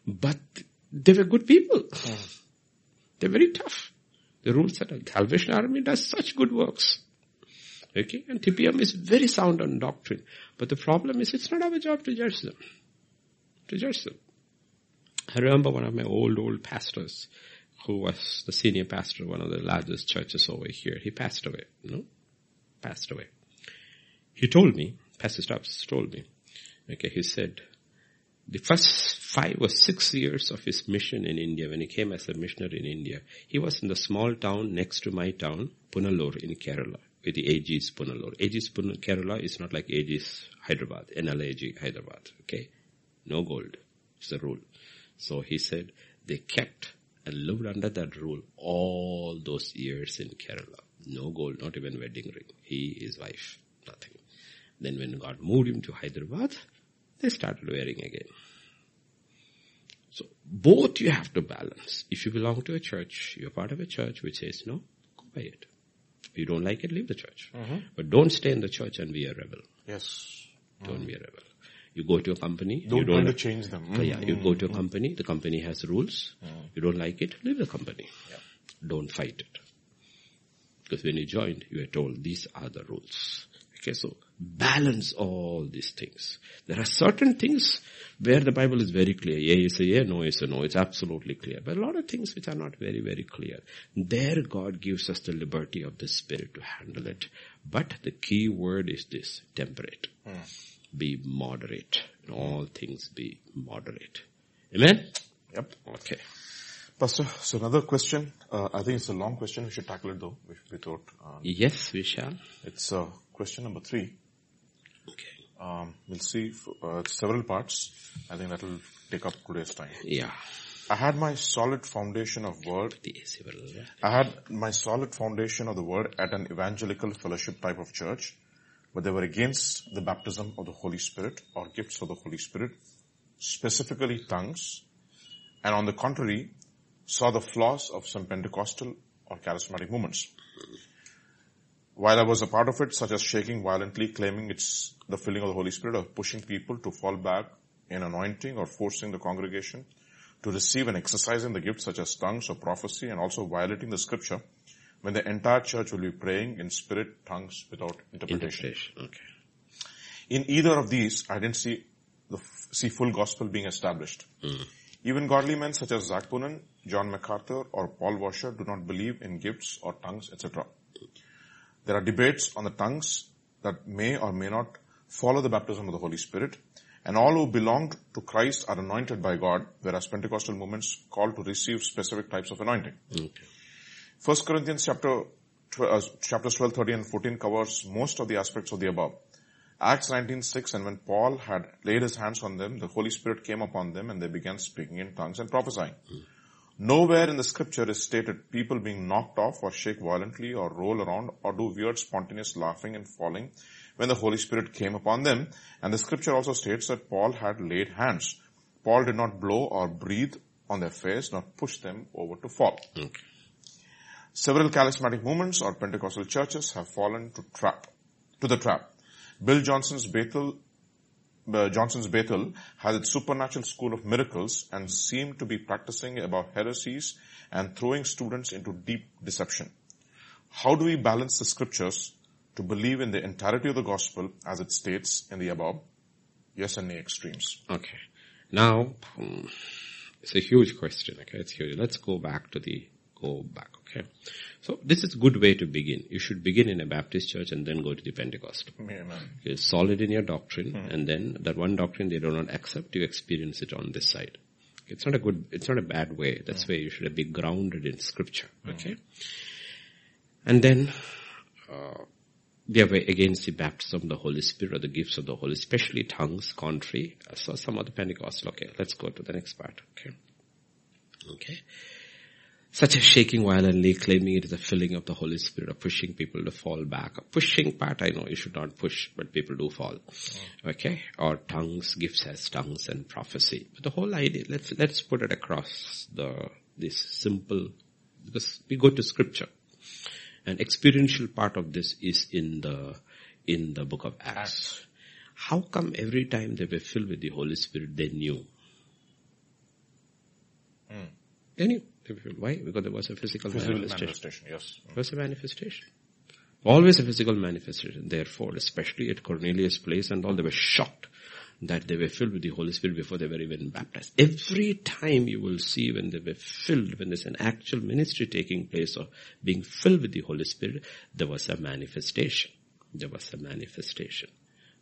But they were good people. Hmm. They're very tough. The rules that Salvation Army does such good works. Okay, and TPM is very sound on doctrine. But the problem is it's not our job to judge them. To judge them. I remember one of my old, old pastors who was the senior pastor of one of the largest churches over here. He passed away, you know, passed away. He told me, Pastor Stubbs told me, okay, he said, the first five or six years of his mission in India, when he came as a missionary in India, he was in the small town next to my town, Punalur in Kerala, with the AG Punalur. AG Punalur, Kerala is not like AG Hyderabad, NLAG Hyderabad, okay? No gold. It's the rule. So he said they kept and lived under that rule all those years in Kerala. No gold, not even wedding ring. He, his wife, nothing. Then when God moved him to Hyderabad, they started wearing again. So both you have to balance. If you belong to a church, you're part of a church which says no, go by it. If you don't like it, leave the church. Mm-hmm. But don't stay in the church and be a rebel. Yes. Don't mm-hmm. be a rebel. You go to a company, Don't you don't to change them. So, yeah, mm. you go to a mm. company, the company has rules. Mm. You don't like it, leave the company. Don't fight it. Because when you joined, you were told these are the rules. Okay, so balance all these things. There are certain things where the Bible is very clear. Yeah is a yeah, no is a no. It's absolutely clear. But a lot of things which are not very, very clear. There God gives us the liberty of the Spirit to handle it. But the key word is this, temperate. Be moderate. In all things be moderate. Amen? Yep. Okay. Pastor, so another question. Uh, I think it's a long question. We should tackle it though. We, we thought uh, Yes, we shall. it's uh, question number three. Okay. Um, we'll see f- uh, several parts. I think that will take up today's time. Yeah. I had my solid foundation of word. The civil, yeah. I had my solid foundation of the word at an evangelical fellowship type of church, but they were against the baptism of the Holy Spirit or gifts of the Holy Spirit, specifically tongues, and on the contrary, saw the flaws of some Pentecostal or charismatic movements. While I was a part of it, such as shaking violently, claiming it's the filling of the Holy Spirit, or pushing people to fall back in anointing or forcing the congregation to receive and exercising the gifts such as tongues or prophecy and also violating the scripture when the entire church will be praying in spirit, tongues without interpretation. Interpretation. Okay. In either of these, I didn't see the see full gospel being established. Hmm. Even godly men such as Zac Poonen, John MacArthur, or Paul Washer do not believe in gifts or tongues, etc. There are debates on the tongues that may or may not follow the baptism of the Holy Spirit, and all who belong to Christ are anointed by God, whereas Pentecostal movements call to receive specific types of anointing. Okay. First Corinthians chapter, uh, chapters 12, 13 and 14 covers most of the aspects of the above. Acts 19:6 and when Paul had laid his hands on them, the Holy Spirit came upon them and they began speaking in tongues and prophesying. Nowhere in the scripture is stated people being knocked off or shake violently or roll around or do weird spontaneous laughing and falling when the Holy Spirit came upon them. And the scripture also states that Paul had laid hands. Paul did not blow or breathe on their face nor push them over to fall. Okay. Several charismatic movements or Pentecostal churches have fallen to trap, to the trap. Bill Johnson's Bethel, uh, Johnson's Bethel has its supernatural school of miracles and seemed to be practicing about heresies and throwing students into deep deception. How do we balance the scriptures to believe in the entirety of the gospel as it states in the above? Yes and nay extremes. Okay. Now, hmm, it's a huge question. Okay, it's huge. Let's go back to the go back. Okay. So this is a good way to begin. You should begin in a Baptist church and then go to the Pentecostal. Amen. You're solid in your doctrine, hmm. and then that one doctrine they do not accept, you experience it on this side. It's not a good, it's not a bad way. That's hmm. where you should be grounded in scripture. Hmm. Okay. And then, uh, they are against the baptism of the Holy Spirit or the gifts of the Holy, especially tongues, contrary. I saw some the Pentecostal. Okay, let's go to the next part. Okay. Okay. Such as shaking violently, claiming it is a filling of the Holy Spirit, or pushing people to fall back. A pushing part, I know you should not push, but people do fall. Hmm. Okay? Or tongues, gifts as tongues and prophecy. But the whole idea, let's, let's put it across the, this simple, because we go to scripture. And experiential part of this is in the, in the book of Acts. How come every time they were filled with the Holy Spirit, they knew? Hmm. They knew. They were filled. Why? Because there was a physical, Physical manifestation. manifestation, yes. Was a manifestation. Always a physical manifestation. Therefore, especially at Cornelius' place and all, they were shocked that they were filled with the Holy Spirit before they were even baptized. Every time you will see when they were filled, when there's an actual ministry taking place or being filled with the Holy Spirit, there was a manifestation. There was a manifestation.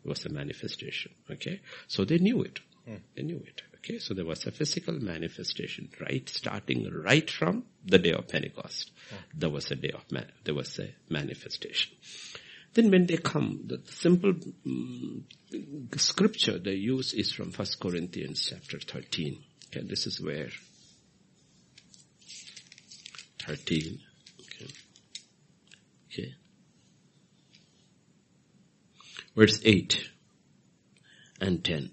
There was a manifestation. Okay? So they knew it. Hmm. They knew it. Okay? So there was a physical manifestation, right? Starting right from the day of Pentecost. There was a day of man, there was a manifestation. Then when they come, the simple mm, scripture they use is from 1 Corinthians chapter 13. Okay, this is where 13. Okay. Okay. Verse 8 and 10.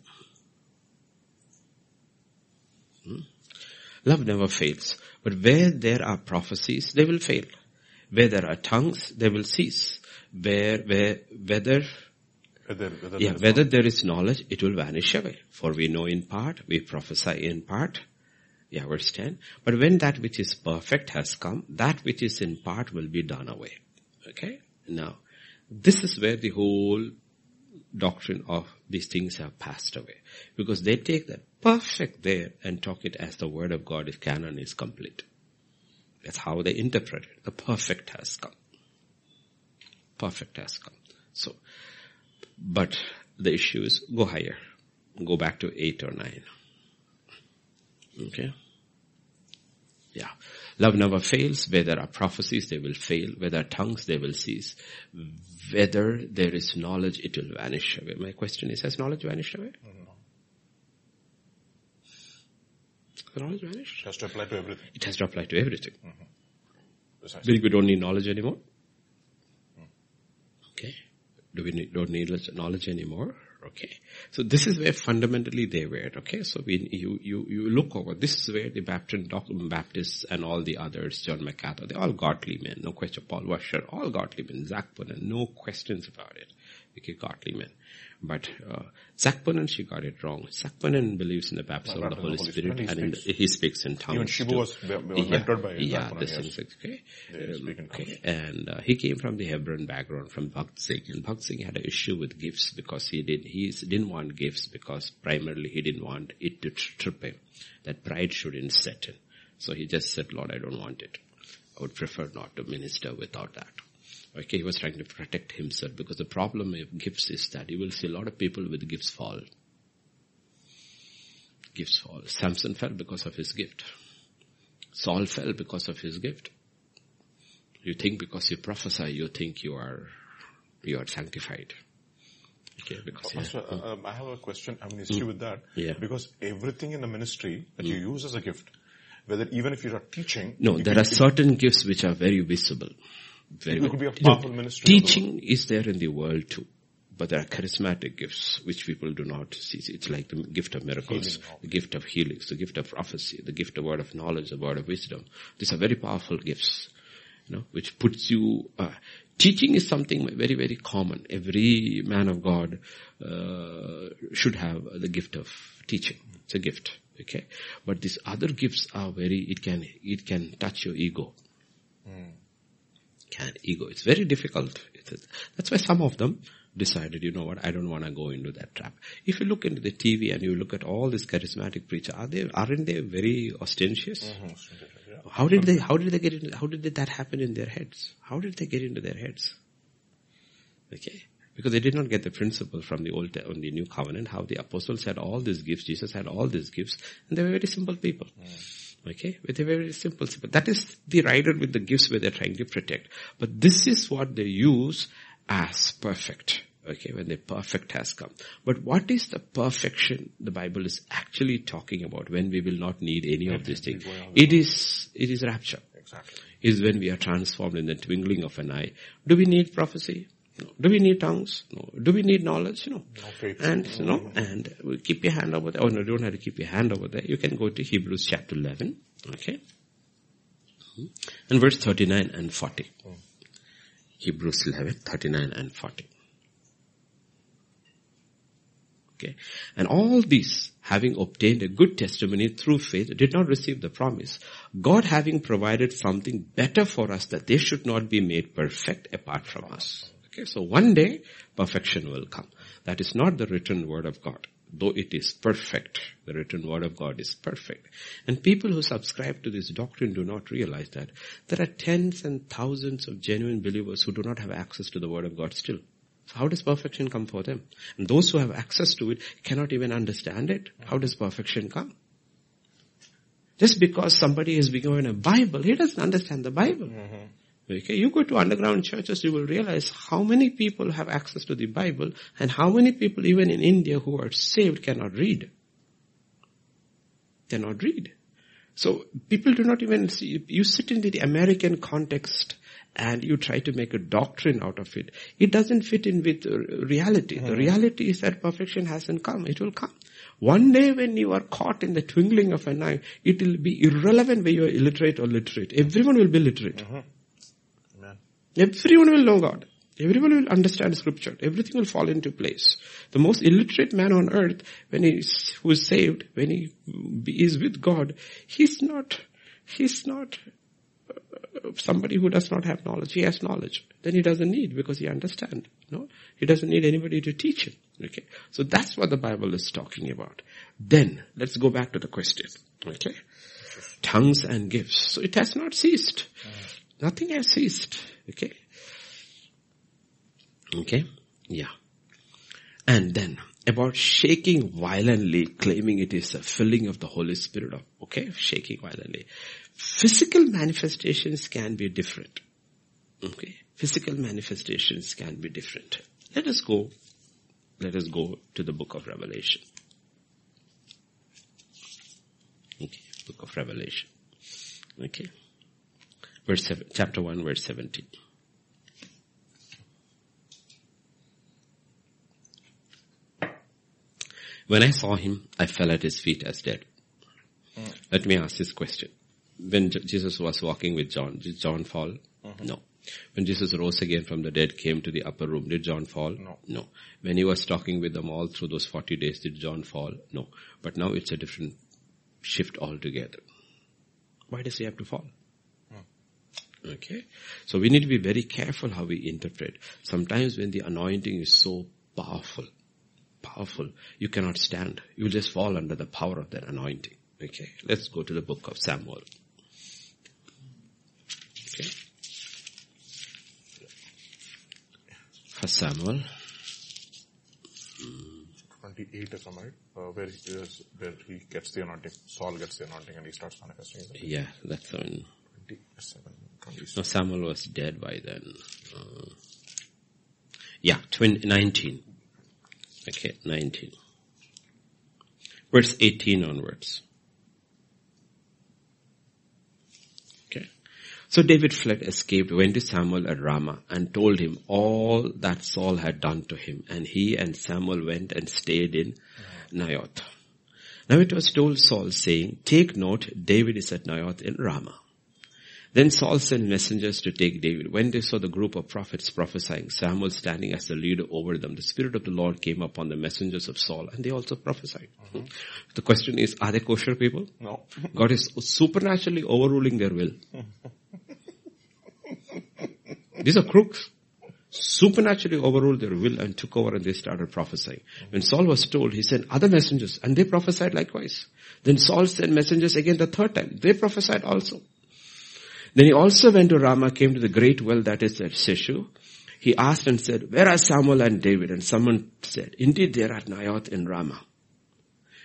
Hmm? Love never fails. But where there are prophecies, they will fail. Where there are tongues, they will cease. Where, where, whether, Whether, whether yeah, there is whether there is knowledge, it will vanish away. For we know in part, we prophesy in part. Yeah, verse 10. But when that which is perfect has come, that which is in part will be done away. Okay? Now, this is where the whole doctrine of these things have passed away. Because they take that perfect there and talk it as the word of God if canon is complete. That's how they interpret it. The perfect has come. Perfect has come. So, but the issue is go higher. Go back to 8 or 9. Okay? Yeah. Love never fails. Where there are prophecies, they will fail. Where there are tongues, they will cease. Whether there is knowledge, it will vanish away. My question is, has knowledge vanished away? Mm-hmm. Has knowledge vanished? It has to apply to everything. It has to apply to everything. Mm-hmm. Precisely. Believe we don't need knowledge anymore? Mm. Okay. Do we need, don't need knowledge anymore? Okay. So this is where fundamentally they were. Okay. So we, you, you, you look over, this is where the Baptist, Baptists and all the others, John MacArthur, they're all godly men. No question. Paul Washer, all godly men. Zac Poonen, no questions about it. Okay, godly men. But uh, Poonen, she got it wrong. Poonen believes in the baptism of the Holy Spirit, He and in the, he speaks in tongues. Even Shibu was be- Yeah, mentored by yeah, Poonen, this yes. is okay. Um, okay. And uh, he came from the Hebron background, from Bakht Singh. And Bakht Singh had an issue with gifts because he did he didn't want gifts because primarily he didn't want it to trip him. That pride shouldn't set in. So he just said, Lord, I don't want it. I would prefer not to minister without that. Okay, he was trying to protect himself because the problem of gifts is that you will see a lot of people with gifts fall. Gifts fall. Samson fell because of his gift. Saul fell because of his gift. You think because you prophesy, you think you are, you are sanctified. Okay, because yeah. Pastor, uh, um, I have a question. I have an issue with that. Yeah. Because everything in the ministry that you use as a gift, whether even if you're teaching, No, there are certain gifts which are very visible. Very It could be a You know, powerful ministry Teaching is there in the world too. But there are charismatic gifts which people do not see. It's like the gift of miracles, Healing. the gift of healings, the gift of prophecy, the gift of word of knowledge, the word of wisdom. These are very powerful gifts, you know, which puts you, uh, teaching is something very, very common. Every man of God, uh, should have the gift of teaching. It's a gift. Okay. But these other gifts are very, it can, it can touch your ego can ego. It's very difficult. It's, that's why some of them decided, you know what, I don't want to go into that trap. If you look into the TV and you look at all these charismatic preachers, are they, aren't they very ostentatious? Mhm. Yeah. How did they, how did they get into, how did that happen in their heads? How did they get into their heads? Okay. Because they did not get the principle from the old, on the new covenant, how the apostles had all these gifts, Jesus had all these gifts, and they were very simple people. Okay, with a very simple, simple. That is the rider with the gifts where they're trying to protect. But this is what they use as perfect. Okay, when the perfect has come. But what is the perfection the Bible is actually talking about when we will not need any of these things? It is, it is rapture. Exactly. Is when we are transformed in the twinkling of an eye. Do we need prophecy? No. Do we need tongues? No. Do we need knowledge? No. No faith. And you know, and keep your hand over there. Oh no, you don't have to keep your hand over there. You can go to Hebrews chapter 11. Okay. And verse 39 and 40. Hebrews 11, 39 and 40. Okay. And all these, having obtained a good testimony through faith, did not receive the promise. God having provided something better for us that they should not be made perfect apart from us. Okay. So one day, perfection will come. That is not the written word of God. Though it is perfect, the written word of God is perfect. And people who subscribe to this doctrine do not realize that there are tens and thousands of genuine believers who do not have access to the word of God still. So how does perfection come for them? And those who have access to it cannot even understand it. How does perfection come? Just because somebody been given a Bible, he doesn't understand the Bible. Mm-hmm. Okay, you go to underground churches, you will realize how many people have access to the Bible and how many people even in India who are saved cannot read. Cannot read. So people do not even see, you sit in the American context and you try to make a doctrine out of it. It doesn't fit in with uh, reality. The reality is that perfection hasn't come. It will come. One day when you are caught in the twinkling of an eye, it will be irrelevant whether you are illiterate or literate. Everyone will be literate. Amen. Everyone will know God. Everyone will understand scripture. Everything will fall into place. The most illiterate man on earth, when he is, who is saved, when he is with God, he's not, he's not uh, somebody who does not have knowledge. He has knowledge. Then he doesn't need because he understands. No? He doesn't need anybody to teach him. Okay. So that's what the Bible is talking about. Then, let's go back to the question. Okay. Tongues and gifts. So it has not ceased. Nothing has ceased. Okay. Okay? Yeah. And then about shaking violently, claiming it is a filling of the Holy Spirit of, okay, shaking violently. Physical manifestations can be different. Okay. Physical manifestations can be different. Let us go, let us go to the book of Revelation. Okay. Book of Revelation. Okay. Verse chapter 1 verse 17. When I saw him, I fell at his feet as dead. Mm. Let me ask this question. When Jesus was walking with John, did John fall? Mm-hmm. No. When Jesus rose again from the dead, came to the upper room, did John fall? No. No. When he was talking with them all through those 40 days, did John fall? No. But now it's a different shift altogether. Why does he have to fall? Okay. So we need to be very careful how we interpret. Sometimes when the anointing is so powerful, powerful, you cannot stand. You will just fall under the power of that anointing. Okay, let's go to the book of Samuel. Okay. First Samuel. 28 if I'm right, uh, where, he is, where he gets the anointing, Saul gets the anointing and he starts manifesting. Yeah, that's. 27, 27. No, Samuel was dead by then. Uh, yeah, 20, 19. Okay, 19. Verse 18 onwards. Okay. So David fled, escaped, went to Samuel at Ramah and told him all that Saul had done to him. And he and Samuel went and stayed in Naioth. Now it was told Saul saying, take note, David is at Naioth in Ramah. Then Saul sent messengers to take David. When they saw the group of prophets prophesying, Samuel standing as the leader over them, the Spirit of the Lord came upon the messengers of Saul and they also prophesied. Mm-hmm. The question is, are they kosher people? No. God is supernaturally overruling their will. These are crooks. Supernaturally overruled their will and took over and they started prophesying. When Saul was told, he sent other messengers and they prophesied likewise. Then Saul sent messengers again the third time. They prophesied also. Then he also went to Ramah, came to the great well that is at Sheshu. He asked and said, where are Samuel and David? And someone said, indeed they are at Naioth in Ramah.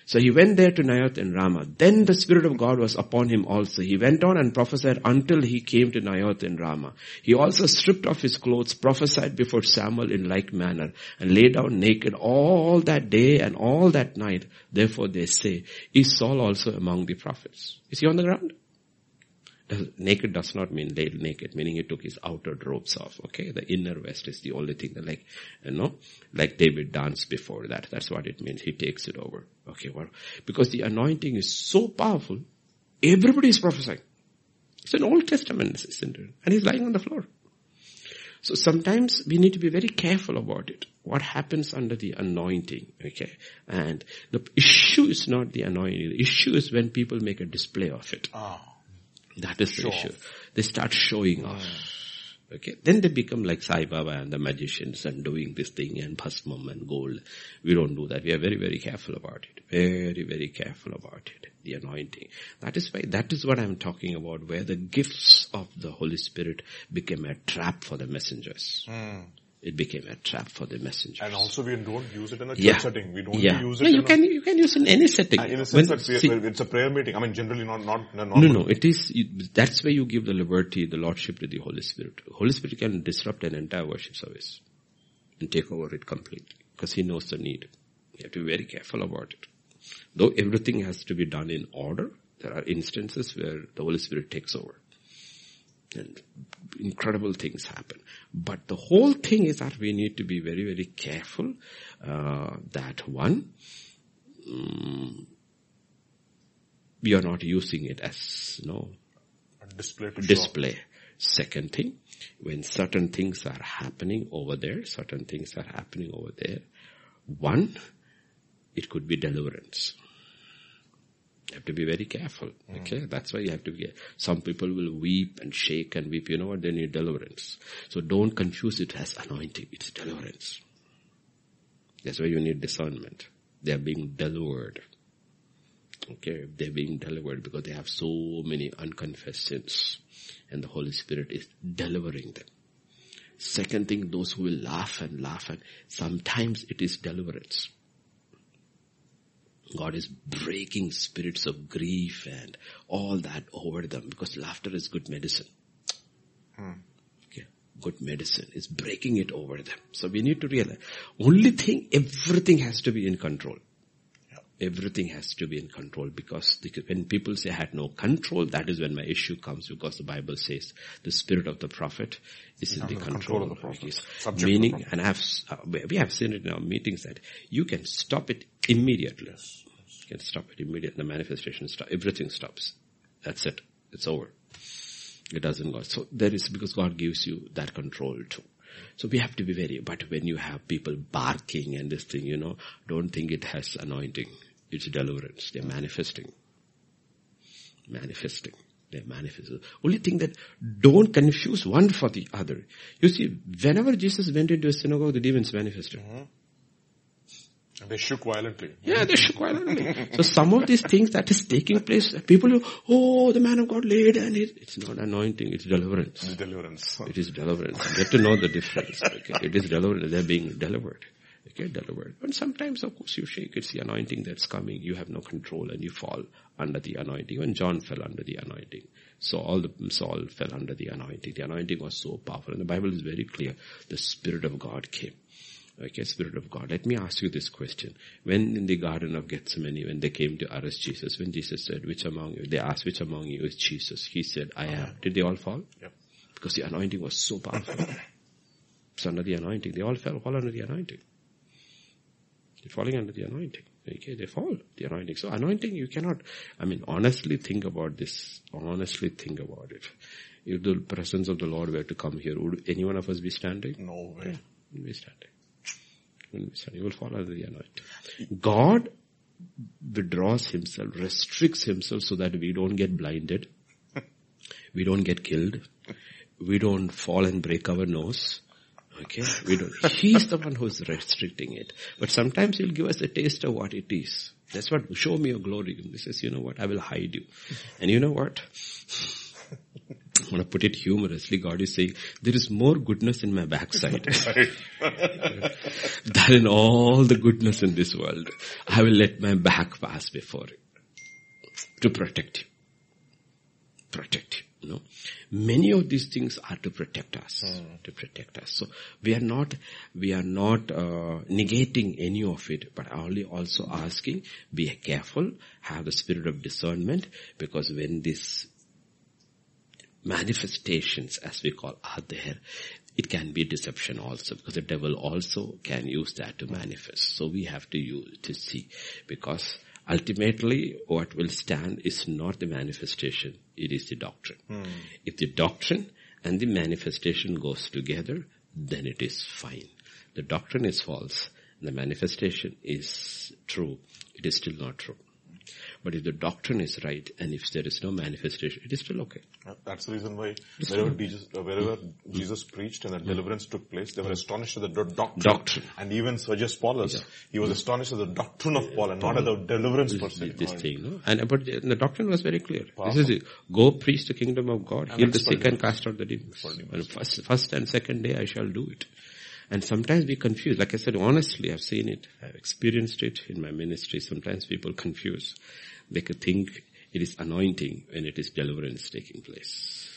So he went there to Naioth in Ramah. Then the Spirit of God was upon him also. He went on and prophesied until he came to Naioth in Ramah. He also stripped off his clothes, prophesied before Samuel in like manner, and lay down naked all that day and all that night. Therefore they say, is Saul also among the prophets? Is he on the ground? Naked does not mean laid naked, meaning he took his outer robes off. Okay, the inner vest is the only thing that, like, you know, like David danced before that. That's what it means. He takes it over. Okay, well, because the anointing is so powerful, everybody is prophesying. It's an Old Testament, it? And he's lying on the floor. So sometimes we need to be very careful about it. What happens under the anointing, okay? And the issue is not the anointing. The issue is when people make a display of it. Oh. That is the issue. They start showing off. Okay. Then they become like Sai Baba and the magicians and doing this thing and bhasmam and gold. We don't do that. We are very, very careful about it. Very, very careful about it. The anointing. That is why, that is what I'm talking about where the gifts of the Holy Spirit became a trap for the messengers. Mm it became a trap for the messengers. And also we don't use it in a church Yeah. setting. We don't Yeah. use it No, you in can, you can use in any setting. Ah, in a When- sense that we, see- it's a prayer meeting. I mean, generally not, not, not. No, no, it is, you- that's where you give the liberty, the lordship to the Holy Spirit. Holy Spirit can disrupt an entire worship service and take over it completely because He knows the need. You have to be very careful about it. Though everything has to be done in order, there are instances where the Holy Spirit takes over. And incredible things happen. But the whole thing is that we need to be very, very careful uh, that one, mm, we are not using it as, you know, display to show. display. Second thing, when certain things are happening over there, certain things are happening over there. One, it could be deliverance. You have to be very careful. Mm. Okay, that's why you have to be. Some people will weep and shake and weep. You know what? They need deliverance. So don't confuse it as anointing. It's deliverance. That's why you need discernment. They are being delivered. Okay, they're being delivered because they have so many unconfessed sins, and the Holy Spirit is delivering them. Second thing, those who will laugh and laugh and sometimes it is deliverance. God is breaking spirits of grief and all that over them because laughter is good medicine. Hmm. Okay. Good medicine is breaking it over them. So we need to realize only thing, everything has to be in control. Everything has to be in control because the, when people say I had no control, that is when my issue comes because the Bible says the spirit of the prophet is in the control, control of the prophet. It is. Subject to the Meaning, and I have, uh, we we have seen it in our meetings that you can stop it immediately. You can stop it immediately. The manifestation stops. Everything stops. That's it. It's over. It doesn't go. So there is, because God gives you that control too. So we have to be very, but when you have people barking and this thing, you know, don't think it has anointing. It's deliverance. They're manifesting. Manifesting. They're manifesting. Only thing that don't confuse one for the other. You see, whenever Jesus went into a synagogue, the demons manifested. Mm-hmm. And they shook violently. Yeah, they shook violently. so some of these things that is taking place, people, go, oh, the man of God laid and it, it's not anointing, it's deliverance. It's deliverance. It is deliverance. You have to know the difference. Okay? It is deliverance. They're being delivered. Okay, delivered. And sometimes, of course, you shake. It's the anointing that's coming. You have no control and you fall under the anointing. When John fell under the anointing. So all the, Saul fell under the anointing. The anointing was so powerful. And the Bible is very clear. The Spirit of God came. Okay, Spirit of God. Let me ask you this question. When in the Garden of Gethsemane, when they came to arrest Jesus, when Jesus said, which among you, they asked, which among you is Jesus? He said, I am. Did they all fall? Yep. Because the anointing was so powerful. it's under the anointing. They all fell, all under the anointing. They're falling under the anointing. Okay, they fall, the anointing. So anointing, you cannot, I mean, honestly think about this. Honestly think about it. If the presence of the Lord were to come here, would any one of us be standing? No way. We'll be standing. We'll be standing. We'll fall under the anointing. God withdraws himself, restricts himself so that we don't get blinded. We don't get killed. We don't fall and break our nose. Okay? We don't. He's the one who's restricting it. But sometimes he'll give us a taste of what it is. That's what, show me your glory. He says, you know what, I will hide you. And you know what? I'm going to put it humorously. God is saying, there is more goodness in my backside than in all the goodness in this world. I will let my back pass before you to protect you. Protect you. You know, many of these things are to protect us, to protect us. So we are not, we are not uh, negating any of it, but only also asking, be careful, have the spirit of discernment, because when these manifestations, as we call, are there, it can be deception also because the devil also can use that to manifest. So we have to use to see because ultimately what will stand is not the manifestation, it is the doctrine. Hmm. If the doctrine and the manifestation goes together, then it is fine. The doctrine is false, the manifestation is true, it is still not true. But if the doctrine is right and if there is no manifestation, it is still okay. That's the reason why wherever Jesus, uh, wherever Jesus preached and the deliverance took place, they were astonished at the do- doctrine. Doctrine. And even Sergius Paulus, he was astonished at the doctrine of Paul and not at the deliverance per se. this thing, no? And but the, the doctrine was very clear. This is it. Go preach the kingdom of God, heal the sick and cast out the demons. And first, first and second day I shall do it. And sometimes we confuse. Like I said, honestly, I've seen it. I've experienced it in my ministry. Sometimes people confuse. They could think it is anointing when it is deliverance taking place.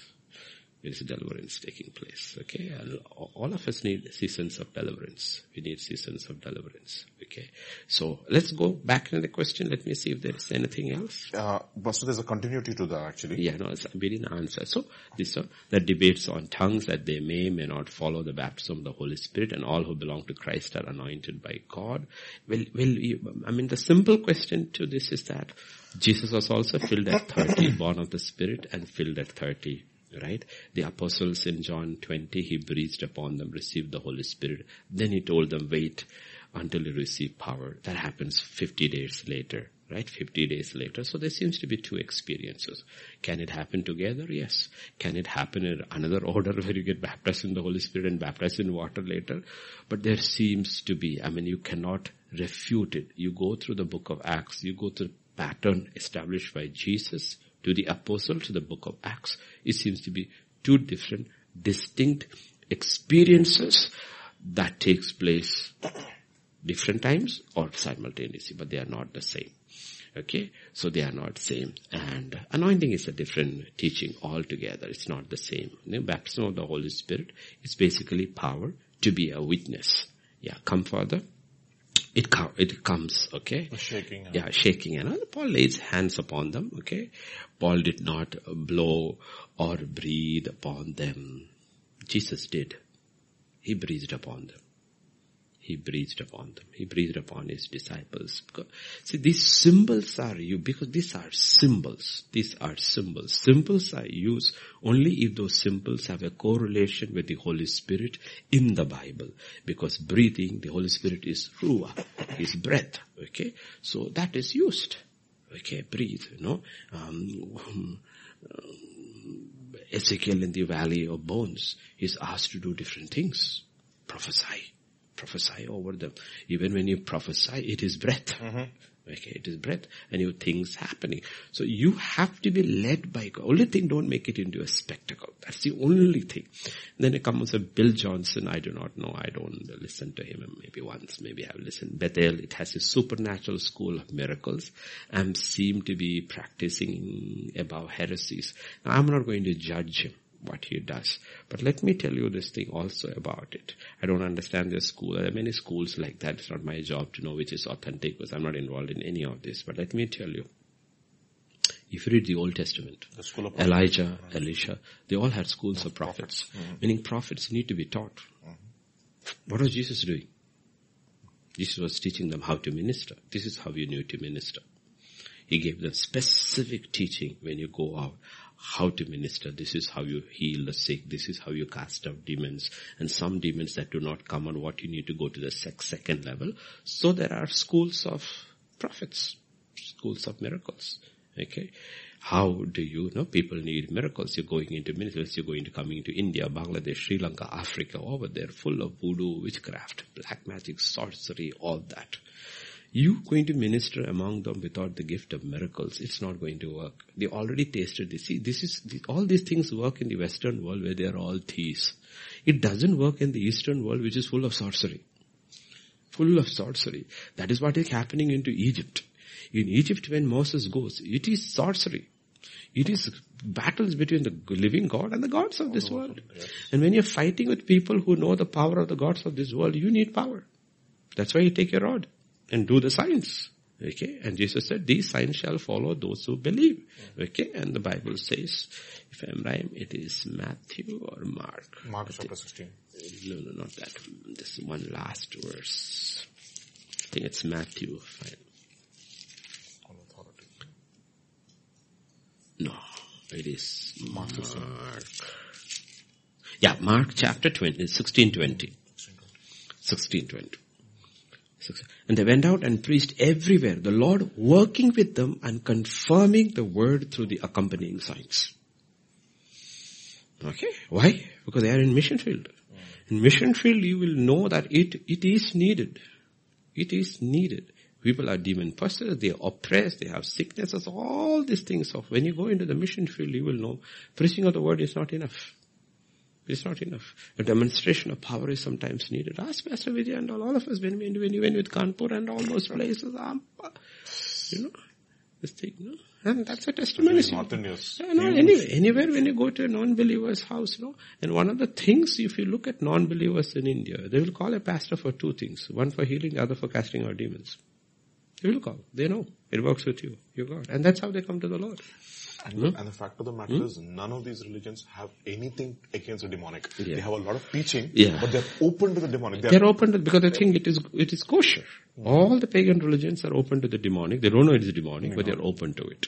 Is deliverance taking place. Okay, and all of us need seasons of deliverance. We need seasons of deliverance. Okay, so let's go back to the question. Let me see if there is anything else. Uh, but so there's a continuity to that actually. Yeah, no, it's, we didn't answer. So this, uh, the debates on tongues that they may, may not follow the baptism of the Holy Spirit and all who belong to Christ are anointed by God. Well, well, you, I mean, the simple question to this is that Jesus was also filled at 30, born of the Spirit and filled at 30. Right? The apostles in John 20, he breathed upon them, received the Holy Spirit. Then he told them, wait until you receive power. That happens 50 days later right? 50 days later. So there seems to be two experiences. Can it happen together? Yes. Can it happen in another order where you get baptized in the Holy Spirit and baptized in water later? But there seems to be, I mean, you cannot refute it. You go through the book of Acts, you go through pattern established by Jesus to the apostle to the book of Acts. It seems to be two different distinct experiences that takes place different times or simultaneously, but they are not the same. Okay, so they are not same. And anointing is a different teaching altogether. It's not the same. The baptism of the Holy Spirit is basically power to be a witness. Yeah, come Father. It, com- it comes, okay? Shaking. Yeah, shaking. And Paul lays hands upon them, okay? Paul did not blow or breathe upon them. Jesus did. He breathed upon them he breathed upon them. He breathed upon his disciples. See, these symbols are you because these are symbols. These are symbols. Symbols are used only if those symbols have a correlation with the Holy Spirit in the Bible. Because breathing, the Holy Spirit is ruah, is breath. Okay, so that is used. Okay, breathe. You know, um, um, Ezekiel in the valley of bones is asked to do different things. Prophesy prophesy over them. Even when you prophesy, it is breath. Mm-hmm. Okay, it is breath and your things happening. So you have to be led by God. Only thing, don't make it into a spectacle. That's the only thing. then it comes with Bill Johnson. I do not know. I don't listen to him. Maybe once, maybe I've listened. Bethel, it has a supernatural school of miracles and seem to be practicing about heresies. Now, I'm not going to judge him what he does. But let me tell you this thing also about it. I don't understand the school. There are many schools like that. It's not my job to know which is authentic because I'm not involved in any of this. But let me tell you. If you read the Old Testament, the Elijah, Elisha, they all had schools of prophets. Mm-hmm. Meaning prophets need to be taught. Mm-hmm. What was Jesus doing? Jesus was teaching them how to minister. This is how you need to minister. He gave them specific teaching when you go out how to minister. This is how you heal the sick. This is how you cast out demons. And some demons that do not come on what you need to go to the second level. So there are schools of prophets, schools of miracles. Okay. How do you know people need miracles? You're going into miracles, you're going to coming to India, Bangladesh, Sri Lanka, Africa, over there, full of voodoo, witchcraft, black magic, sorcery, all that you going to minister among them without the gift of miracles, it's not going to work. They already tasted this. See, this is, all these things work in the Western world where they are all thieves. It doesn't work in the Eastern world which is full of sorcery. Full of sorcery. That is what is happening into Egypt. In Egypt when Moses goes, it is sorcery. It is battles between the living God and the gods of this oh, world. And when you're fighting with people who know the power of the gods of this world, you need power. That's why you take your rod and do the signs. Okay, and Jesus said, these signs shall follow those who believe. Okay, and the Bible says, if I'm right, it is Matthew or Mark. Mark chapter 16. No, no, not that. This one last verse. I think it's Matthew. No, it is Mark. Mark. Yeah, Mark chapter 20, 16, 20. 16, 20. And they went out and preached everywhere, the Lord working with them and confirming the word through the accompanying signs. Okay, why? Because they are in mission field. In mission field you will know that it, it is needed. It is needed. People are demon possessed, they are oppressed, they have sicknesses, all these things. So when you go into the mission field, you will know preaching of the word is not enough. It's not enough. A demonstration of power is sometimes needed. Ask Pastor Vijay and all, all of us when we, when we went with Kanpur and all those places. You know, this thing, no? And that's a testimony. India's. Yeah, no, anyway, anywhere when you go to a non-believer's house, no? And one of the things, if you look at non-believers in India, they will call a pastor for two things. One for healing, the other for casting out demons. They will call. They know. It works with you. You're God. And that's how they come to the Lord. And, mm-hmm. and, the fact of the matter mm-hmm. is, none of these religions have anything against the demonic. Yeah. They have a lot of teaching, yeah. but they're open to the demonic. They're, they're open to, because they think it is, it is kosher. Mm-hmm. All the pagan religions are open to the demonic. They don't know it is demonic, but they're open to it.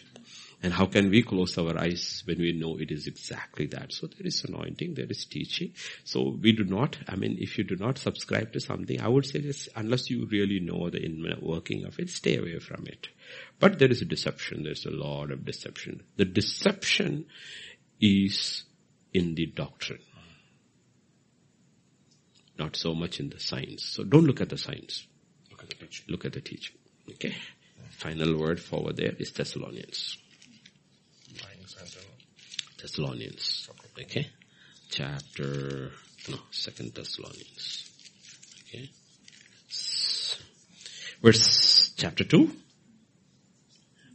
And how can we close our eyes when we know it is exactly that? So there is anointing, there is teaching. So we do not, I mean, if you do not subscribe to something, I would say this, unless you really know the inner working of it, stay away from it. But there is a deception, there's a lot of deception. The deception is in the doctrine. Not so much in the science. So don't look at the science. Look at the teaching. Look at the teaching. Okay. Final word forward there is Thessalonians. Thessalonians. Okay. Chapter, no, second Thessalonians. Okay. Verse, chapter 2.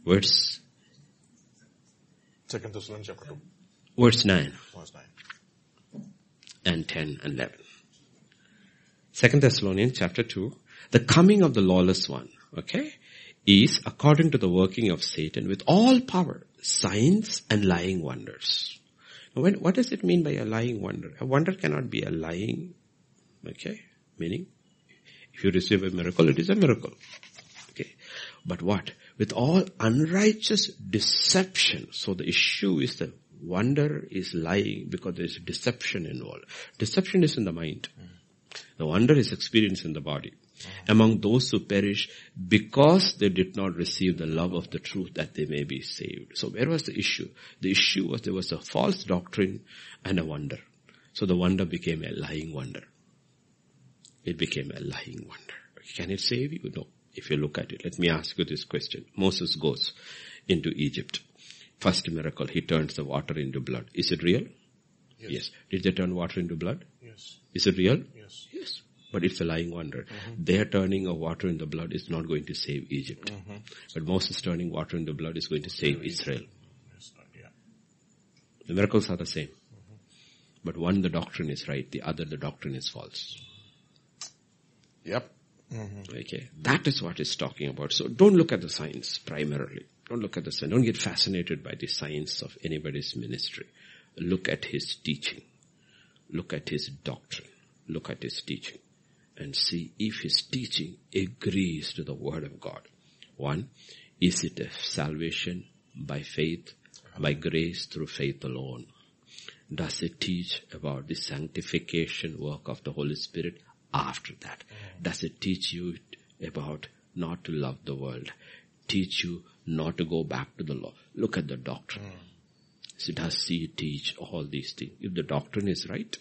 Verse, Second Thessalonians chapter 2, verse 9 verse 9. and 10 and 11. Second Thessalonians chapter 2. The coming of the lawless one, okay, is according to the working of Satan with all power, signs and lying wonders. Now when, what does it mean by a lying wonder? A wonder cannot be a lying, okay, meaning if you receive a miracle, it is a miracle. Okay. But what? With all unrighteous deception. So the issue is the wonder is lying because there is deception involved. Deception is in the mind. The wonder is experienced in the body. Among those who perish because they did not receive the love of the truth that they may be saved. So where was the issue? The issue was there was a false doctrine and a wonder. So the wonder became a lying wonder. It became a lying wonder. Can it save you? No. If you look at it, let me ask you this question. Moses goes into Egypt. First miracle, he turns the water into blood. Is it real? Yes. Did they turn water into blood? Yes. Is it real? Yes. Yes. But it's a lying wonder. Mm-hmm. Their turning of water into blood is not going to save Egypt. Mm-hmm. But Moses turning water into blood is going to save Israel. Yes. Uh, yeah. The miracles are the same. Mm-hmm. But one, the doctrine is right. The other, the doctrine is false. Yep. Mm-hmm. Okay. That is what it's talking about. So don't look at the science primarily. Don't look at the science. Don't get fascinated by the science of anybody's ministry. Look at his teaching. Look at his doctrine. Look at his teaching. And see if his teaching agrees to the word of God. One, is it a salvation by faith, by grace through faith alone? Does it teach about the sanctification work of the Holy Spirit after that? Does it teach you about not to love the world? Teach you not to go back to the law? Look at the doctrine. So does he teach all these things? If the doctrine is right,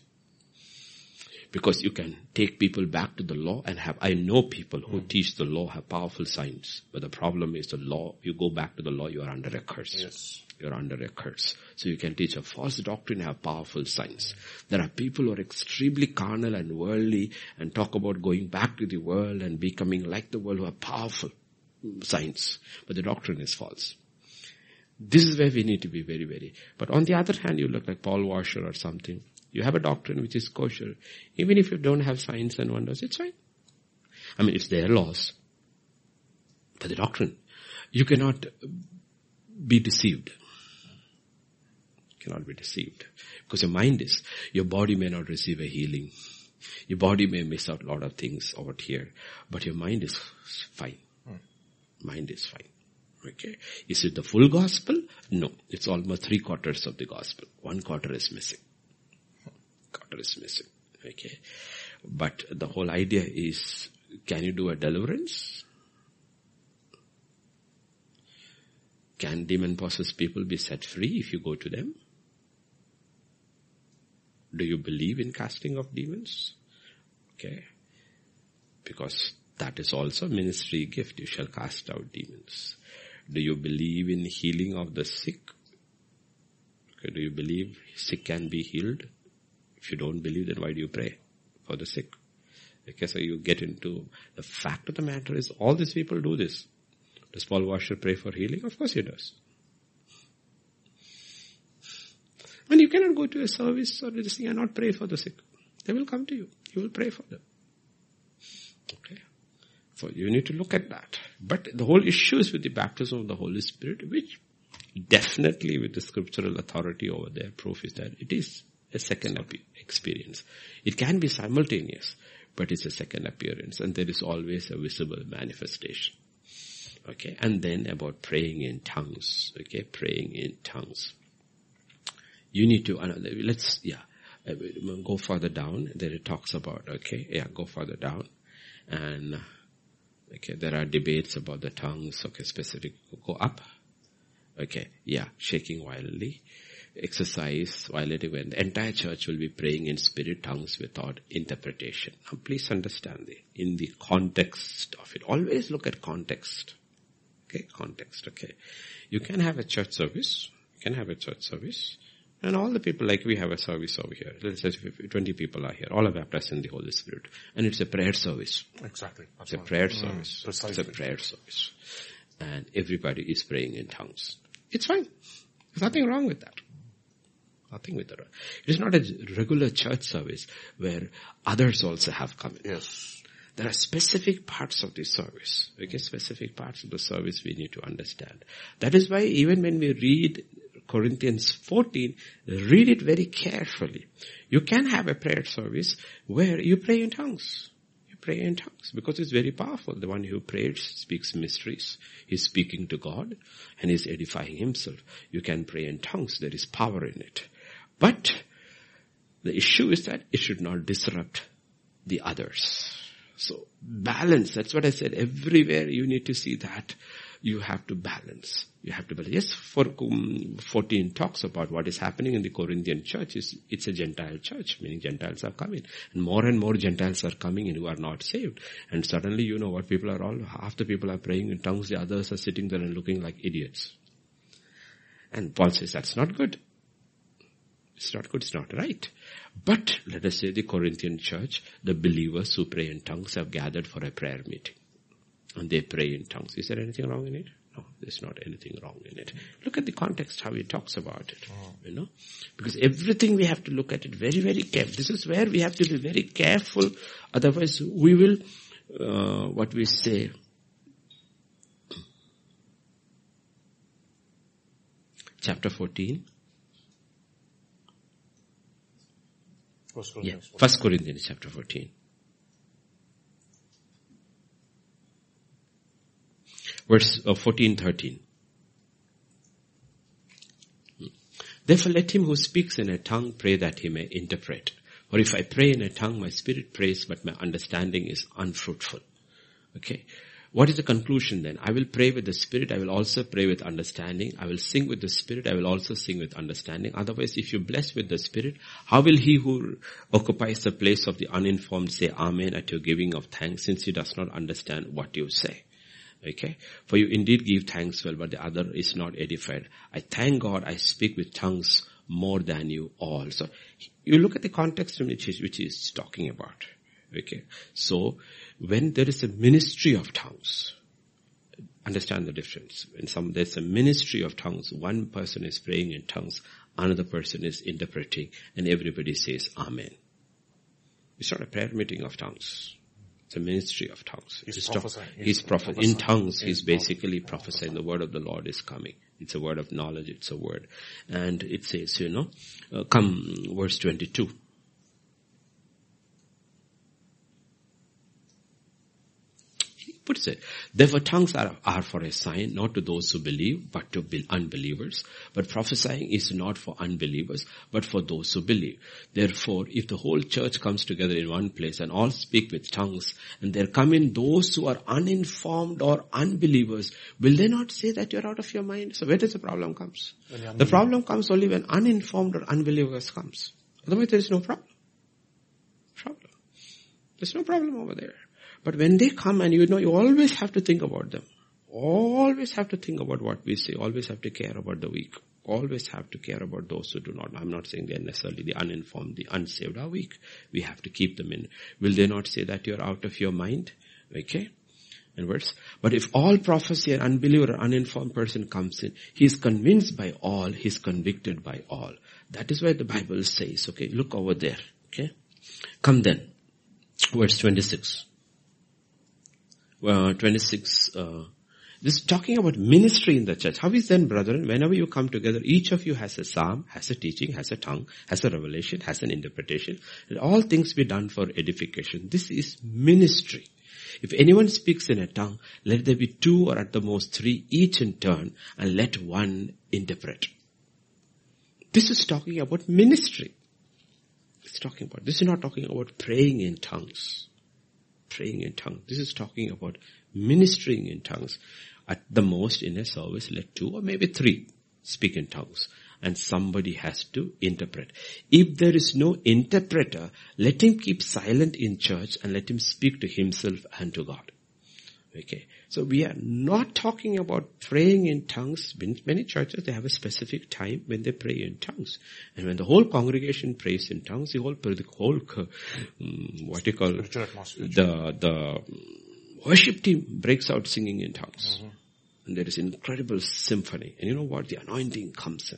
because you can take people back to the law and have, I know people who hmm. teach the law have powerful signs, but the problem is the law, you go back to the law, you are under a curse. Yes. You're under a curse. So you can teach a false doctrine, have powerful signs. There are people who are extremely carnal and worldly and talk about going back to the world and becoming like the world who have powerful signs. But the doctrine is false. This is where we need to be very, very. But on the other hand, you look like Paul Washer or something. You have a doctrine which is kosher. Even if you don't have signs and wonders, it's fine. I mean, it's their laws. But the doctrine, you cannot be deceived. Cannot be deceived. Because your mind is, your body may not receive a healing. Your body may miss out a lot of things out here. But your mind is fine. Hmm. Mind is fine. Okay. Is it the full gospel? No. It's almost three quarters of the gospel. One quarter is missing. Quarter is missing. Okay. But the whole idea is, can you do a deliverance? Can demon possessed people be set free if you go to them? Do you believe in casting of demons? Okay. Because that is also ministry gift. You shall cast out demons. Do you believe in healing of the sick? Okay, do you believe sick can be healed? If you don't believe, then why do you pray for the sick? Okay, so you get into the fact of the matter is all these people do this. Does Paul Washer pray for healing? Of course he does. And you cannot go to a service or this thing and not pray for the sick. They will come to you. You will pray for them. Okay. So you need to look at that. But the whole issue is with the baptism of the Holy Spirit, which definitely with the scriptural authority over there, proof is that it is a second experience. It can be simultaneous, but it's a second appearance and there is always a visible manifestation. Okay, and then about praying in tongues. Okay, praying in tongues. You need to, let's, yeah, uh, go further down. There it talks about, okay, yeah, go further down. And, okay, there are debates about the tongues, okay, specific, go up. Okay, yeah, shaking wildly exercise violating when the entire church will be praying in spirit tongues without interpretation. Now please understand the, in the context of it. Always look at context. Okay, context, okay. You can have a church service, you can have a church service, and all the people, like we have a service over here. Let's say 20 people are here. All are baptized in the Holy Spirit. And it's a prayer service. Exactly. That's it's a prayer mm, service. Precisely. It's a prayer service. And everybody is praying in tongues. It's fine. There's nothing wrong with that. Nothing with that. It is not a regular church service where others also have come in. Yes. There are specific parts of the service. Okay, specific parts of the service we need to understand. That is why even when we read Corinthians 14, read it very carefully. You can have a prayer service where you pray in tongues. You pray in tongues because it's very powerful. The one who prays speaks mysteries. He's speaking to God and he's edifying himself. You can pray in tongues. There is power in it. But the issue is that it should not disrupt the others. So balance, that's what I said. Everywhere you need to see that you have to balance. You have to balance. Yes, for um, 14 talks about what is happening in the Corinthian church. Is it's a Gentile church, meaning Gentiles are coming. And more and more Gentiles are coming and who are not saved. And suddenly you know what people are all, half the people are praying in tongues, the others are sitting there and looking like idiots. And Paul says that's not good. It's not good, it's not right. But let us say the Corinthian church, the believers who pray in tongues have gathered for a prayer meeting. And they pray in tongues. Is there anything wrong in it? No, there's not anything wrong in it. Look at the context how he talks about it. Oh. You know? Because everything we have to look at it very, very careful. This is where we have to be very careful. Otherwise we will, uh, what we say, chapter 14, First Corinthians, yeah, First Corinthians chapter 14. Verse uh, 14, 13. Therefore let him who speaks in a tongue pray that he may interpret. For if I pray in a tongue, my spirit prays, but my understanding is unfruitful. Okay. What is the conclusion then? I will pray with the Spirit, I will also pray with understanding. I will sing with the Spirit, I will also sing with understanding. Otherwise, if you bless with the Spirit, how will he who occupies the place of the uninformed say Amen at your giving of thanks since he does not understand what you say? Okay? For you indeed give thanks well, but the other is not edified. I thank God I speak with tongues more than you all. So, you look at the context in which, which is talking about. Okay? So, when there is a ministry of tongues, understand the difference. When some, there's a ministry of tongues, one person is praying in tongues, another person is interpreting, and everybody says Amen. It's not a prayer meeting of tongues. It's a ministry of tongues. He's, prophesying. He's, he's prophesying. In tongues, he's, he's basically prophesying. The word of the Lord is coming. It's a word of knowledge. It's a word. And it says, you know, uh, come, verse 22. Puts it. Therefore tongues are, are for a sign, not to those who believe, but to unbelievers. But prophesying is not for unbelievers, but for those who believe. Therefore, if the whole church comes together in one place and all speak with tongues, and there come in those who are uninformed or unbelievers, will they not say that you're out of your mind? So where does the problem comes? The problem comes only when uninformed or unbelievers comes. Otherwise there is no problem. Problem. There's no problem over there. But when they come and you know, you always have to think about them. Always have to think about what we say. Always have to care about the weak. Always have to care about those who do not. I'm not saying they're necessarily the uninformed, the unsaved are weak. We have to keep them in. Will they not say that you're out of your mind? Okay? And words. But if all prophecy, an unbeliever or uninformed person comes in, he is convinced by all, he is convicted by all. That is why the Bible says, okay, look over there. Okay? Come then. Verse 26 uh, 26, uh, this is talking about ministry in the church. How is then, brethren, whenever you come together, each of you has a psalm, has a teaching, has a tongue, has a revelation, has an interpretation. And all things be done for edification. This is ministry. If anyone speaks in a tongue, let there be two or at the most three, each in turn, and let one interpret. This is talking about ministry. It's talking about, this is not talking about praying in tongues. Praying in tongues. This is talking about ministering in tongues. At the most in a service, let two or maybe three speak in tongues and somebody has to interpret. If there is no interpreter, let him keep silent in church and let him speak to himself and to God. Okay. So we are not talking about praying in tongues. In many churches, they have a specific time when they pray in tongues. And when the whole congregation prays in tongues, the whole, the whole, um, what you call, the, the worship team breaks out singing in tongues. Mm-hmm. And there is incredible symphony. And you know what? The anointing comes in.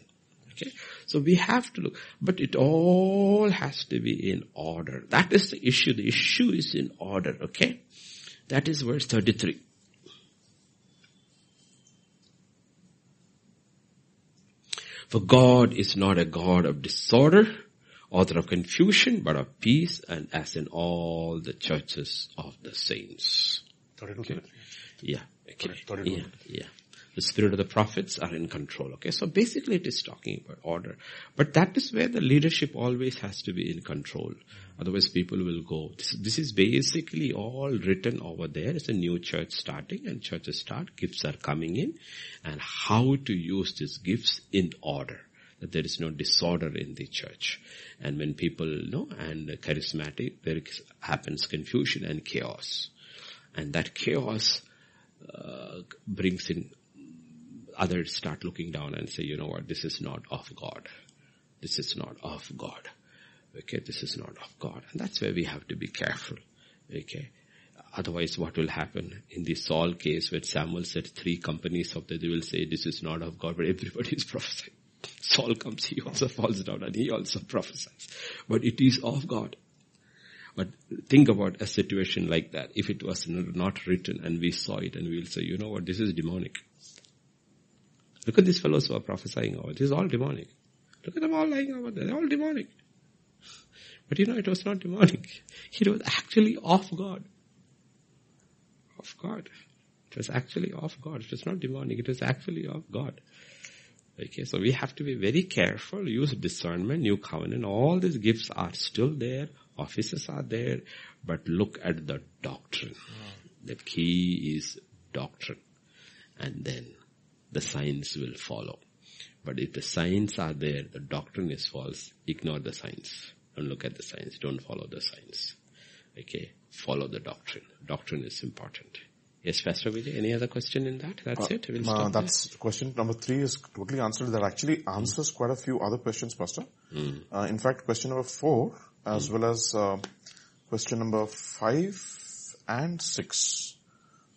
Okay. So we have to look, but it all has to be in order. That is the issue. The issue is in order. Okay. That is verse 33. For God is not a God of disorder, author of confusion, but of peace and as in all the churches of the saints. Okay. Yeah. Okay. Yeah. Yeah. The spirit of the prophets are in control. Okay. So basically it is talking about order. But that is where the leadership always has to be in control. Otherwise people will go. This, this is basically all written over there. It's a new church starting and churches start. Gifts are coming in and how to use these gifts in order that there is no disorder in the church. And when people know and charismatic, there happens confusion and chaos. And that chaos uh, brings in others start looking down and say, you know what, this is not of God. This is not of God. Okay, this is not of God. And that's where we have to be careful. Okay. Otherwise what will happen in the Saul case where Samuel said three companies of the, they will say this is not of God, but everybody is prophesying. Saul comes, he also falls down and he also prophesies. But it is of God. But think about a situation like that. If it was not written and we saw it and we'll say, you know what, this is demonic. Look at these fellows who are prophesying over. This is all demonic. Look at them all lying over there. They're all demonic. But you know, it was not demonic. It was actually of God. Of God. It was actually of God. It was not demonic. It was actually of God. Okay, so we have to be very careful, use discernment, new covenant, all these gifts are still there, offices are there, but look at the doctrine. The key is doctrine. And then the signs will follow. But if the signs are there, the doctrine is false, ignore the signs. Don't look at the signs. Don't follow the signs. Okay? Follow the doctrine. Doctrine is important. Yes, Pastor Vijay, any other question in that? That's uh, it. We'll uh, that's there. question number three is totally answered. That actually answers mm. quite a few other questions, Pastor. Mm. Uh, in fact, question number four, as mm. well as uh, question number five and six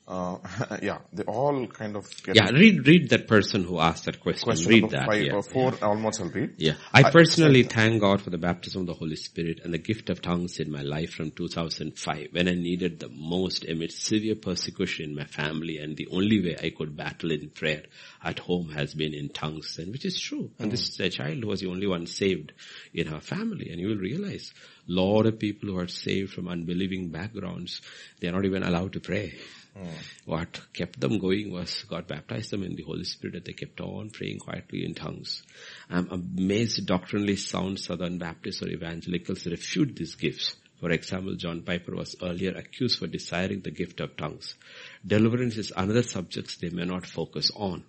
uh, yeah, they all kind of Yeah, read, read that person who asked that question. question read that. Five yeah, four, yeah. almost I'll read. Yeah. I personally I, thank God for the baptism of the Holy Spirit and the gift of tongues in my life from 2005 when I needed the most amid severe persecution in my family and the only way I could battle in prayer at home has been in tongues and which is true. And mm. this a child who was the only one saved in her family and you will realize a lot of people who are saved from unbelieving backgrounds, they are not even allowed to pray. Mm. What kept them going was God baptized them in the Holy Spirit and they kept on praying quietly in tongues. I'm amazed doctrinally sound Southern Baptists or evangelicals refute these gifts. For example, John Piper was earlier accused for desiring the gift of tongues. Deliverance is another subject they may not focus on.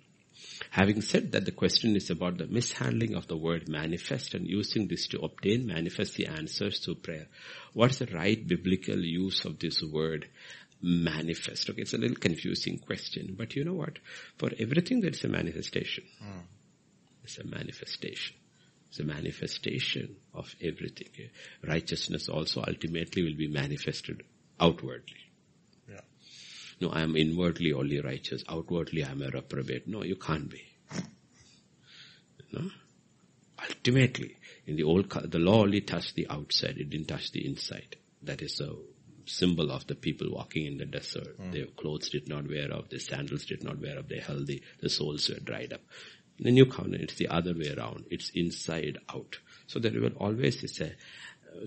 Having said that, the question is about the mishandling of the word manifest and using this to obtain manifest the answers to prayer. What's the right biblical use of this word? Manifest. Okay, it's a little confusing question, but you know what? For everything there is a manifestation. Mm. It's a manifestation. It's a manifestation of everything. Okay? Righteousness also ultimately will be manifested outwardly. Yeah. No, I am inwardly only righteous. Outwardly I am a reprobate. No, you can't be. No? Ultimately, in the old, the law only touched the outside. It didn't touch the inside. That is a symbol of the people walking in the desert. Mm. Their clothes did not wear off, their sandals did not wear off, their healthy, the soles were dried up. In the new covenant, it's the other way around. It's inside out. So there will always is a, uh,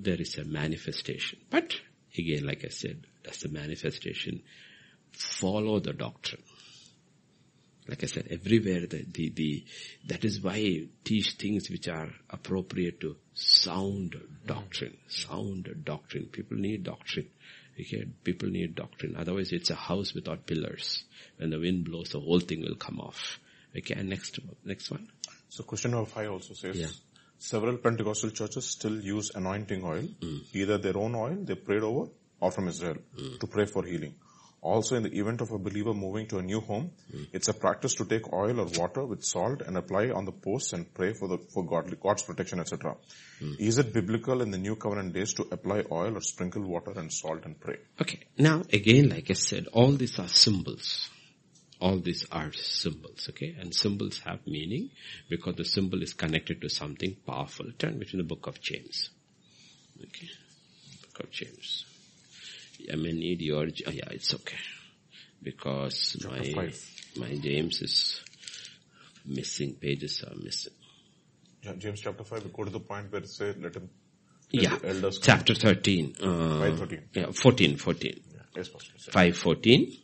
there is a manifestation. But again, like I said, That's the manifestation. Follow the doctrine. Like I said, everywhere the, the, the, that is why teach things which are appropriate to sound doctrine, sound doctrine. People need doctrine. Okay, people need doctrine. Otherwise it's a house without pillars. When the wind blows, the whole thing will come off. Okay, and next, next one. So question number five also says, Yeah. several Pentecostal churches still use anointing oil, hmm. either their own oil they prayed over or from Israel hmm. to pray for healing. Also in the event of a believer moving to a new home, it's a practice to take oil or water with salt and apply on the posts and pray for the, for godly, God's protection, etc. Is it biblical in the new covenant days to apply oil or sprinkle water and salt and pray? Okay. Now, again, like I said, all these are symbols. All these are symbols, okay? And symbols have meaning because the symbol is connected to something powerful. Turn between the book of James. Okay. Book of James. I may need your, oh yeah, it's okay. Because my, five. my James is missing, pages are missing. James chapter 5, we go to the point where it says, let him, let Yeah. the elders come. Chapter 13. Uh, 5:13. Yeah, 14, 14. Yeah, yes, Pastor. Yes, 514.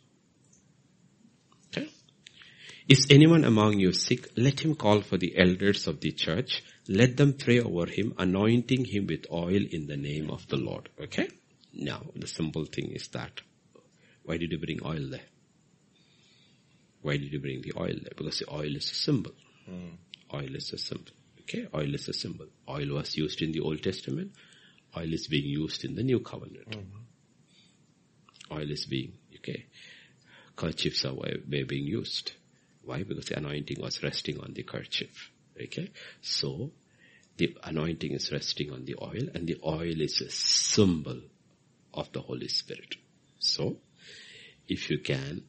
Okay. Is anyone among you sick? Let him call for the elders of the church. Let them pray over him, anointing him with oil in the name of the Lord. Okay? Now, the simple thing is that, why did you bring oil there? Why did you bring the oil there? Because the oil is a symbol. Hmm. Oil is a symbol. Okay? Oil is a symbol. Oil was used in the Old Testament. Oil is being used in the New Covenant mm-hmm. oil is being, okay, kerchiefs are were being used. Why? Because the anointing was resting on the kerchief. Okay? So, the anointing is resting on the oil and the oil is a symbol of the Holy Spirit. So, if you can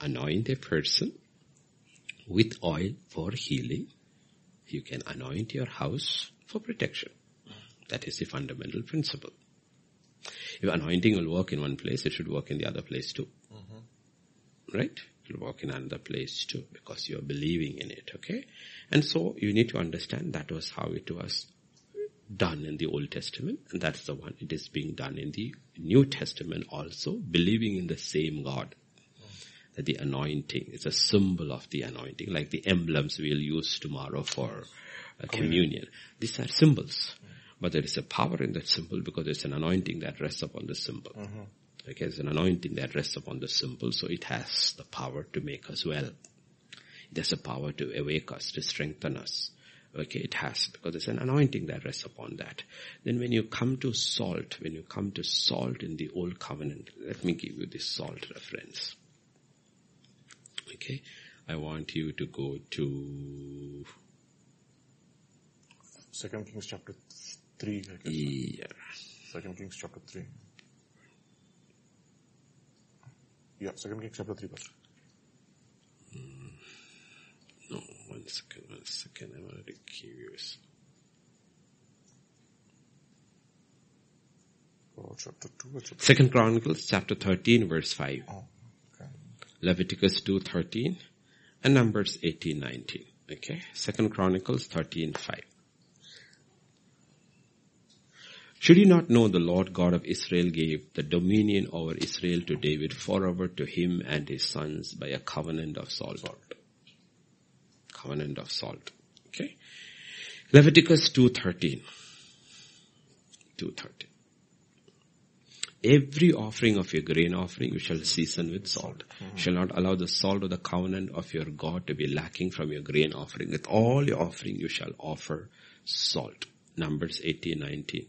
anoint a person with oil for healing, you can anoint your house for protection. That is the fundamental principle. If anointing will work in one place, it should work in the other place too. Mm-hmm. Right? It will work in another place too because you are believing in it, okay? And so you need to understand that was how it was done in the Old Testament and that's the one it is being done in the New Testament also, believing in the same God. That the anointing is a symbol of the anointing, like the emblems we'll use tomorrow for uh, communion. These are symbols. But there is a power in that symbol because there's an anointing that rests upon the symbol. Okay, there's an anointing that rests upon the symbol, so it has the power to make us well. It has a power to awake us, to strengthen us. Okay, it has, because there's an anointing that rests upon that. Then when you come to salt, when you come to salt in the old covenant, let me give you this salt reference. Okay, I want you to go to, Second Kings chapter 3, I guess. yeah, Second Kings chapter 3. Yeah, Second Kings chapter 3, Pastor. Mm, no, one second, one second, I'm to curious. Oh, chapter 2 chapter Second Chronicles chapter 13 verse 5. Oh, okay. Leviticus 2.13 and Numbers 18.19. Okay? Second Chronicles 13.5. Should you not know the Lord God of Israel gave the dominion over Israel to David forever to him and his sons by a covenant of salt. Covenant of salt. Okay? Leviticus 2.13. 2.13. Every offering of your grain offering you shall season with salt. You shall not allow the salt of the covenant of your God to be lacking from your grain offering. With all your offering you shall offer salt. Numbers 18, 19.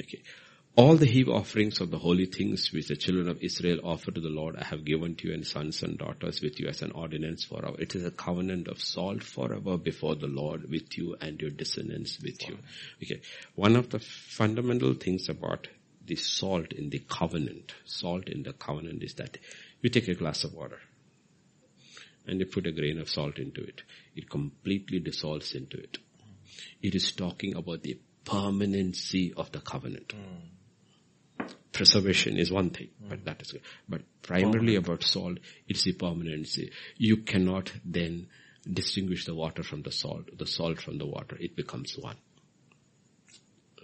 Okay. All the heave offerings of the holy things which the children of Israel offer to the Lord I have given to you and sons and daughters with you as an ordinance forever. It is a covenant of salt forever before the Lord with you and your descendants with you. Okay. One of the fundamental things about the salt in the covenant, salt in the covenant is that you take a glass of water and you put a grain of salt into it. It completely dissolves into it. It is talking about the permanency of the covenant. Hmm. Preservation is one thing, but hmm. that is good. But primarily about salt, it's the permanency. You cannot then distinguish the water from the salt, the salt from the water. It becomes one.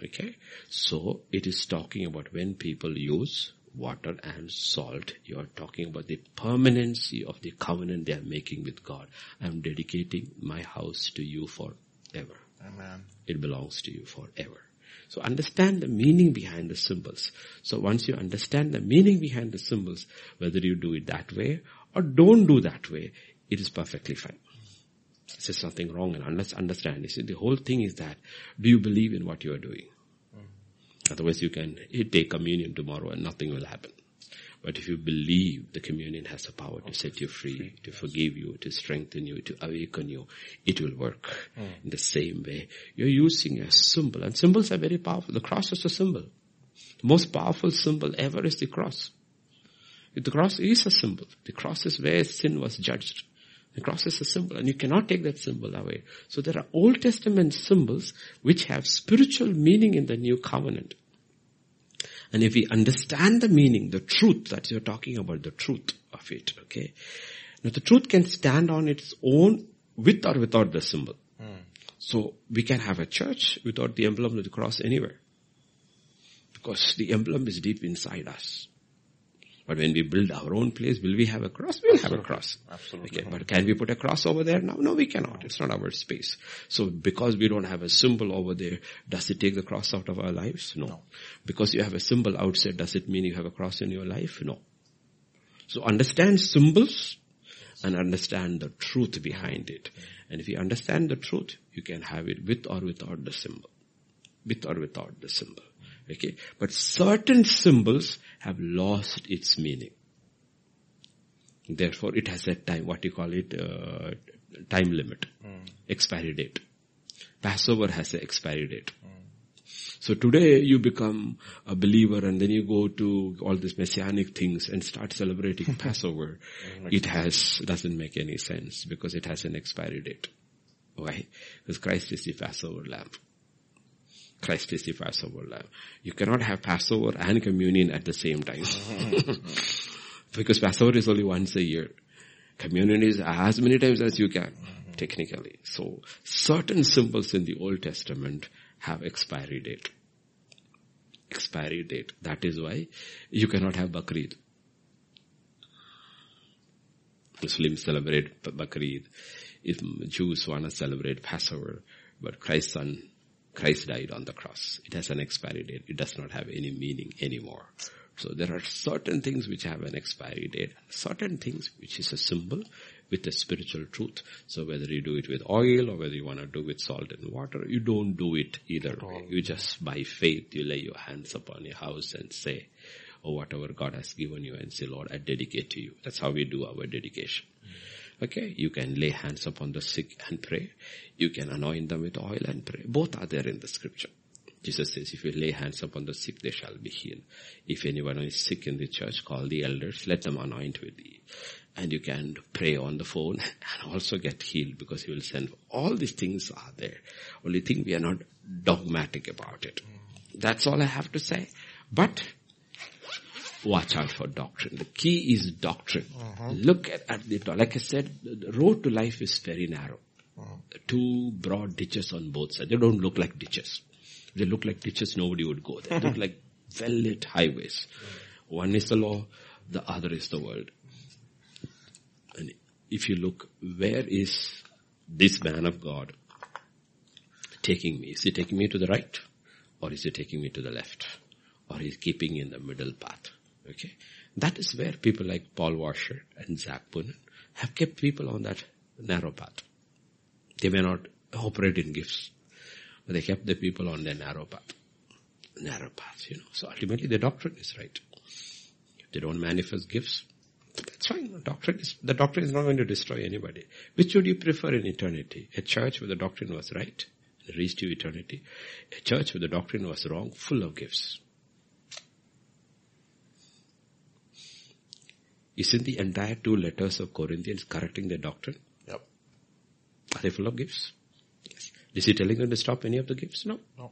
Okay? So it is talking about when people use water and salt, you are talking about the permanency of the covenant they are making with God. I am dedicating my house to you forever. Amen. It belongs to you forever. So understand the meaning behind the symbols. So once you understand the meaning behind the symbols, whether you do it that way or don't do that way, it is perfectly fine. There's nothing wrong and let's understand. You see, the whole thing is that, do you believe in what you are doing? Mm. Otherwise you can eh, take communion tomorrow and nothing will happen. But if you believe the communion has the power to set you free, to forgive you, to strengthen you, to awaken you, it will work hmm. in the same way. You're using a symbol and symbols are very powerful. The cross is a symbol. The most powerful symbol ever is the cross. The cross is a symbol. The cross is where sin was judged. The cross is a symbol and you cannot take that symbol away. So there are Old Testament symbols which have spiritual meaning in the new covenant. And if we understand the meaning, the truth that you're talking about, the truth of it, okay. Now the truth can stand on its own with or without the symbol. Mm. So we can have a church without the emblem of the cross anywhere. Because the emblem is deep inside us. But when we build our own place, will we have a cross? We'll have a cross. Absolutely. Okay, but can we put a cross over there now? No, we cannot. It's not our space. So because we don't have a symbol over there, does it take the cross out of our lives? No. no. Because you have a symbol outside, does it mean you have a cross in your life? No. So understand symbols and understand the truth behind it. And if you understand the truth, you can have it with or without the symbol. With or without the symbol. Okay. But certain symbols have lost its meaning. Therefore it has a time, what you call it, uh, time limit, mm. expiry date. Passover has an expiry date. Mm. So today you become a believer and then you go to all these messianic things and start celebrating Passover. it has, doesn't make any sense because it has an expiry date. Why? Because Christ is the Passover lamb. Christ is the Passover lamb. You cannot have Passover and communion at the same time. because Passover is only once a year. Communion is as many times as you can, technically. So certain symbols in the Old Testament have expiry date. Expiry date. That is why you cannot have Bakrid. Muslims celebrate Bakrid. If Jews want to celebrate Passover, but Christ's son Christ died on the cross. It has an expiry date. It does not have any meaning anymore. So there are certain things which have an expiry date, certain things which is a symbol with a spiritual truth. So whether you do it with oil or whether you want to do with salt and water, you don't do it either way. You just by faith, you lay your hands upon your house and say, or oh, whatever God has given you and say, Lord, I dedicate to you. That's how we do our dedication. Okay, you can lay hands upon the sick and pray. You can anoint them with oil and pray. Both are there in the scripture. Jesus says, if you lay hands upon the sick, they shall be healed. If anyone is sick in the church, call the elders, let them anoint with thee. And you can pray on the phone and also get healed because he will send. All these things are there. Only thing we are not dogmatic about it. That's all I have to say. But watch out for doctrine. The key is doctrine. Uh-huh. Look at, at the, like I said, the road to life is very narrow. Uh-huh. Two broad ditches on both sides. They don't look like ditches. they look like ditches, nobody would go. There. They look like well-lit highways. One is the law, the other is the world. And if you look, where is this man of God taking me? Is he taking me to the right? Or is he taking me to the left? Or is he keeping in the middle path? Okay. That is where people like Paul Washer and Zac Poonen have kept people on that narrow path. They may not operate in gifts, but they kept the people on their narrow path. Narrow path, you know. So ultimately the doctrine is right. If they don't manifest gifts, that's fine. The doctrine is, the doctrine is not going to destroy anybody. Which would you prefer in eternity? A church where the doctrine was right reached to eternity. A church where the doctrine was wrong, full of gifts. Isn't the entire two letters of Corinthians correcting their doctrine? Yep. Are they full of gifts? Yes. Is he telling them to stop any of the gifts? No. No.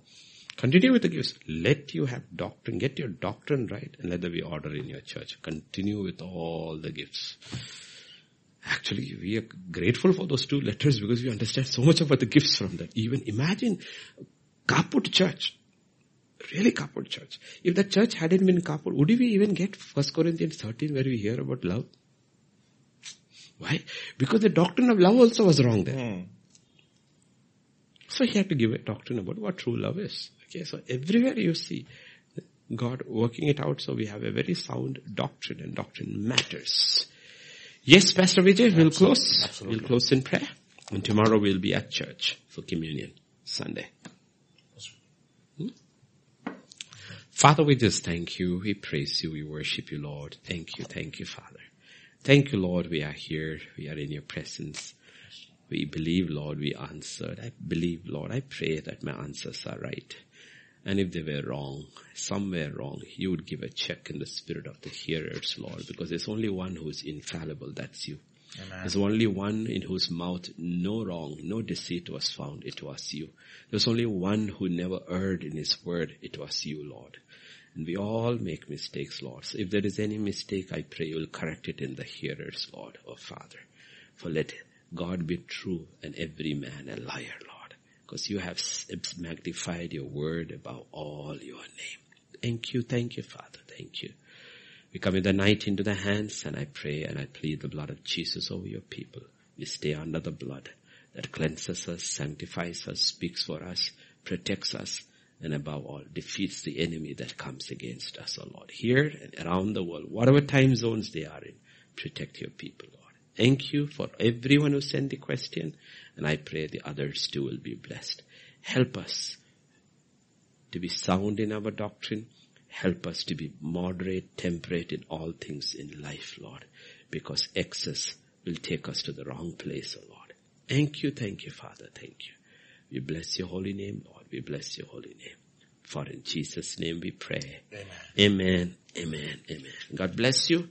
Continue with the gifts. Let you have doctrine. Get your doctrine right and let there be order in your church. Continue with all the gifts. Actually, we are grateful for those two letters because we understand so much about the gifts from that. Even imagine Kaput church. Really Kaput church. If the church hadn't been Kaput, would we even get 1 Corinthians 13 where we hear about love? Why? Because the doctrine of love also was wrong there. Hmm. So he had to give a doctrine about what true love is. Okay, so everywhere you see God working it out, so we have a very sound doctrine and doctrine matters. Yes, Pastor Vijay, we'll close. Absolutely. We'll close in prayer. And tomorrow we'll be at church for communion, Sunday. Hmm? Father, we just thank you. We praise you. We worship you, Lord. Thank you. Thank you, Father. Thank you, Lord. We are here. We are in your presence. We believe, Lord, we answered. I believe, Lord, I pray that my answers are right. And if they were wrong, somewhere wrong, you would give a check in the spirit of the hearers, Lord, because there's only one who is infallible. That's you. There's only one in whose mouth no wrong, no deceit was found. It was you. There's only one who never erred in his word. It was you, Lord. And we all make mistakes, Lord. So if there is any mistake, I pray you will correct it in the hearers, Lord, oh Father. For let God be true and every man a liar, Lord. Because you have magnified your word above all your name. Thank you, thank you, Father. Thank you. We come commit the night into the hands and I pray and I plead the blood of Jesus over your people. We stay under the blood that cleanses us, sanctifies us, speaks for us, protects us, and above all, defeats the enemy that comes against us, O Lord. Here and around the world, whatever time zones they are in, protect your people, Lord. Thank you for everyone who sent the question, and I pray the others too will be blessed. Help us to be sound in our doctrine. Help us to be moderate, temperate in all things in life, Lord, because excess will take us to the wrong place, O Lord. Thank you, thank you, Father, thank you. We bless your holy name, Lord. We bless your holy name. For in Jesus' name we pray. Amen. Amen, amen, amen. God bless you.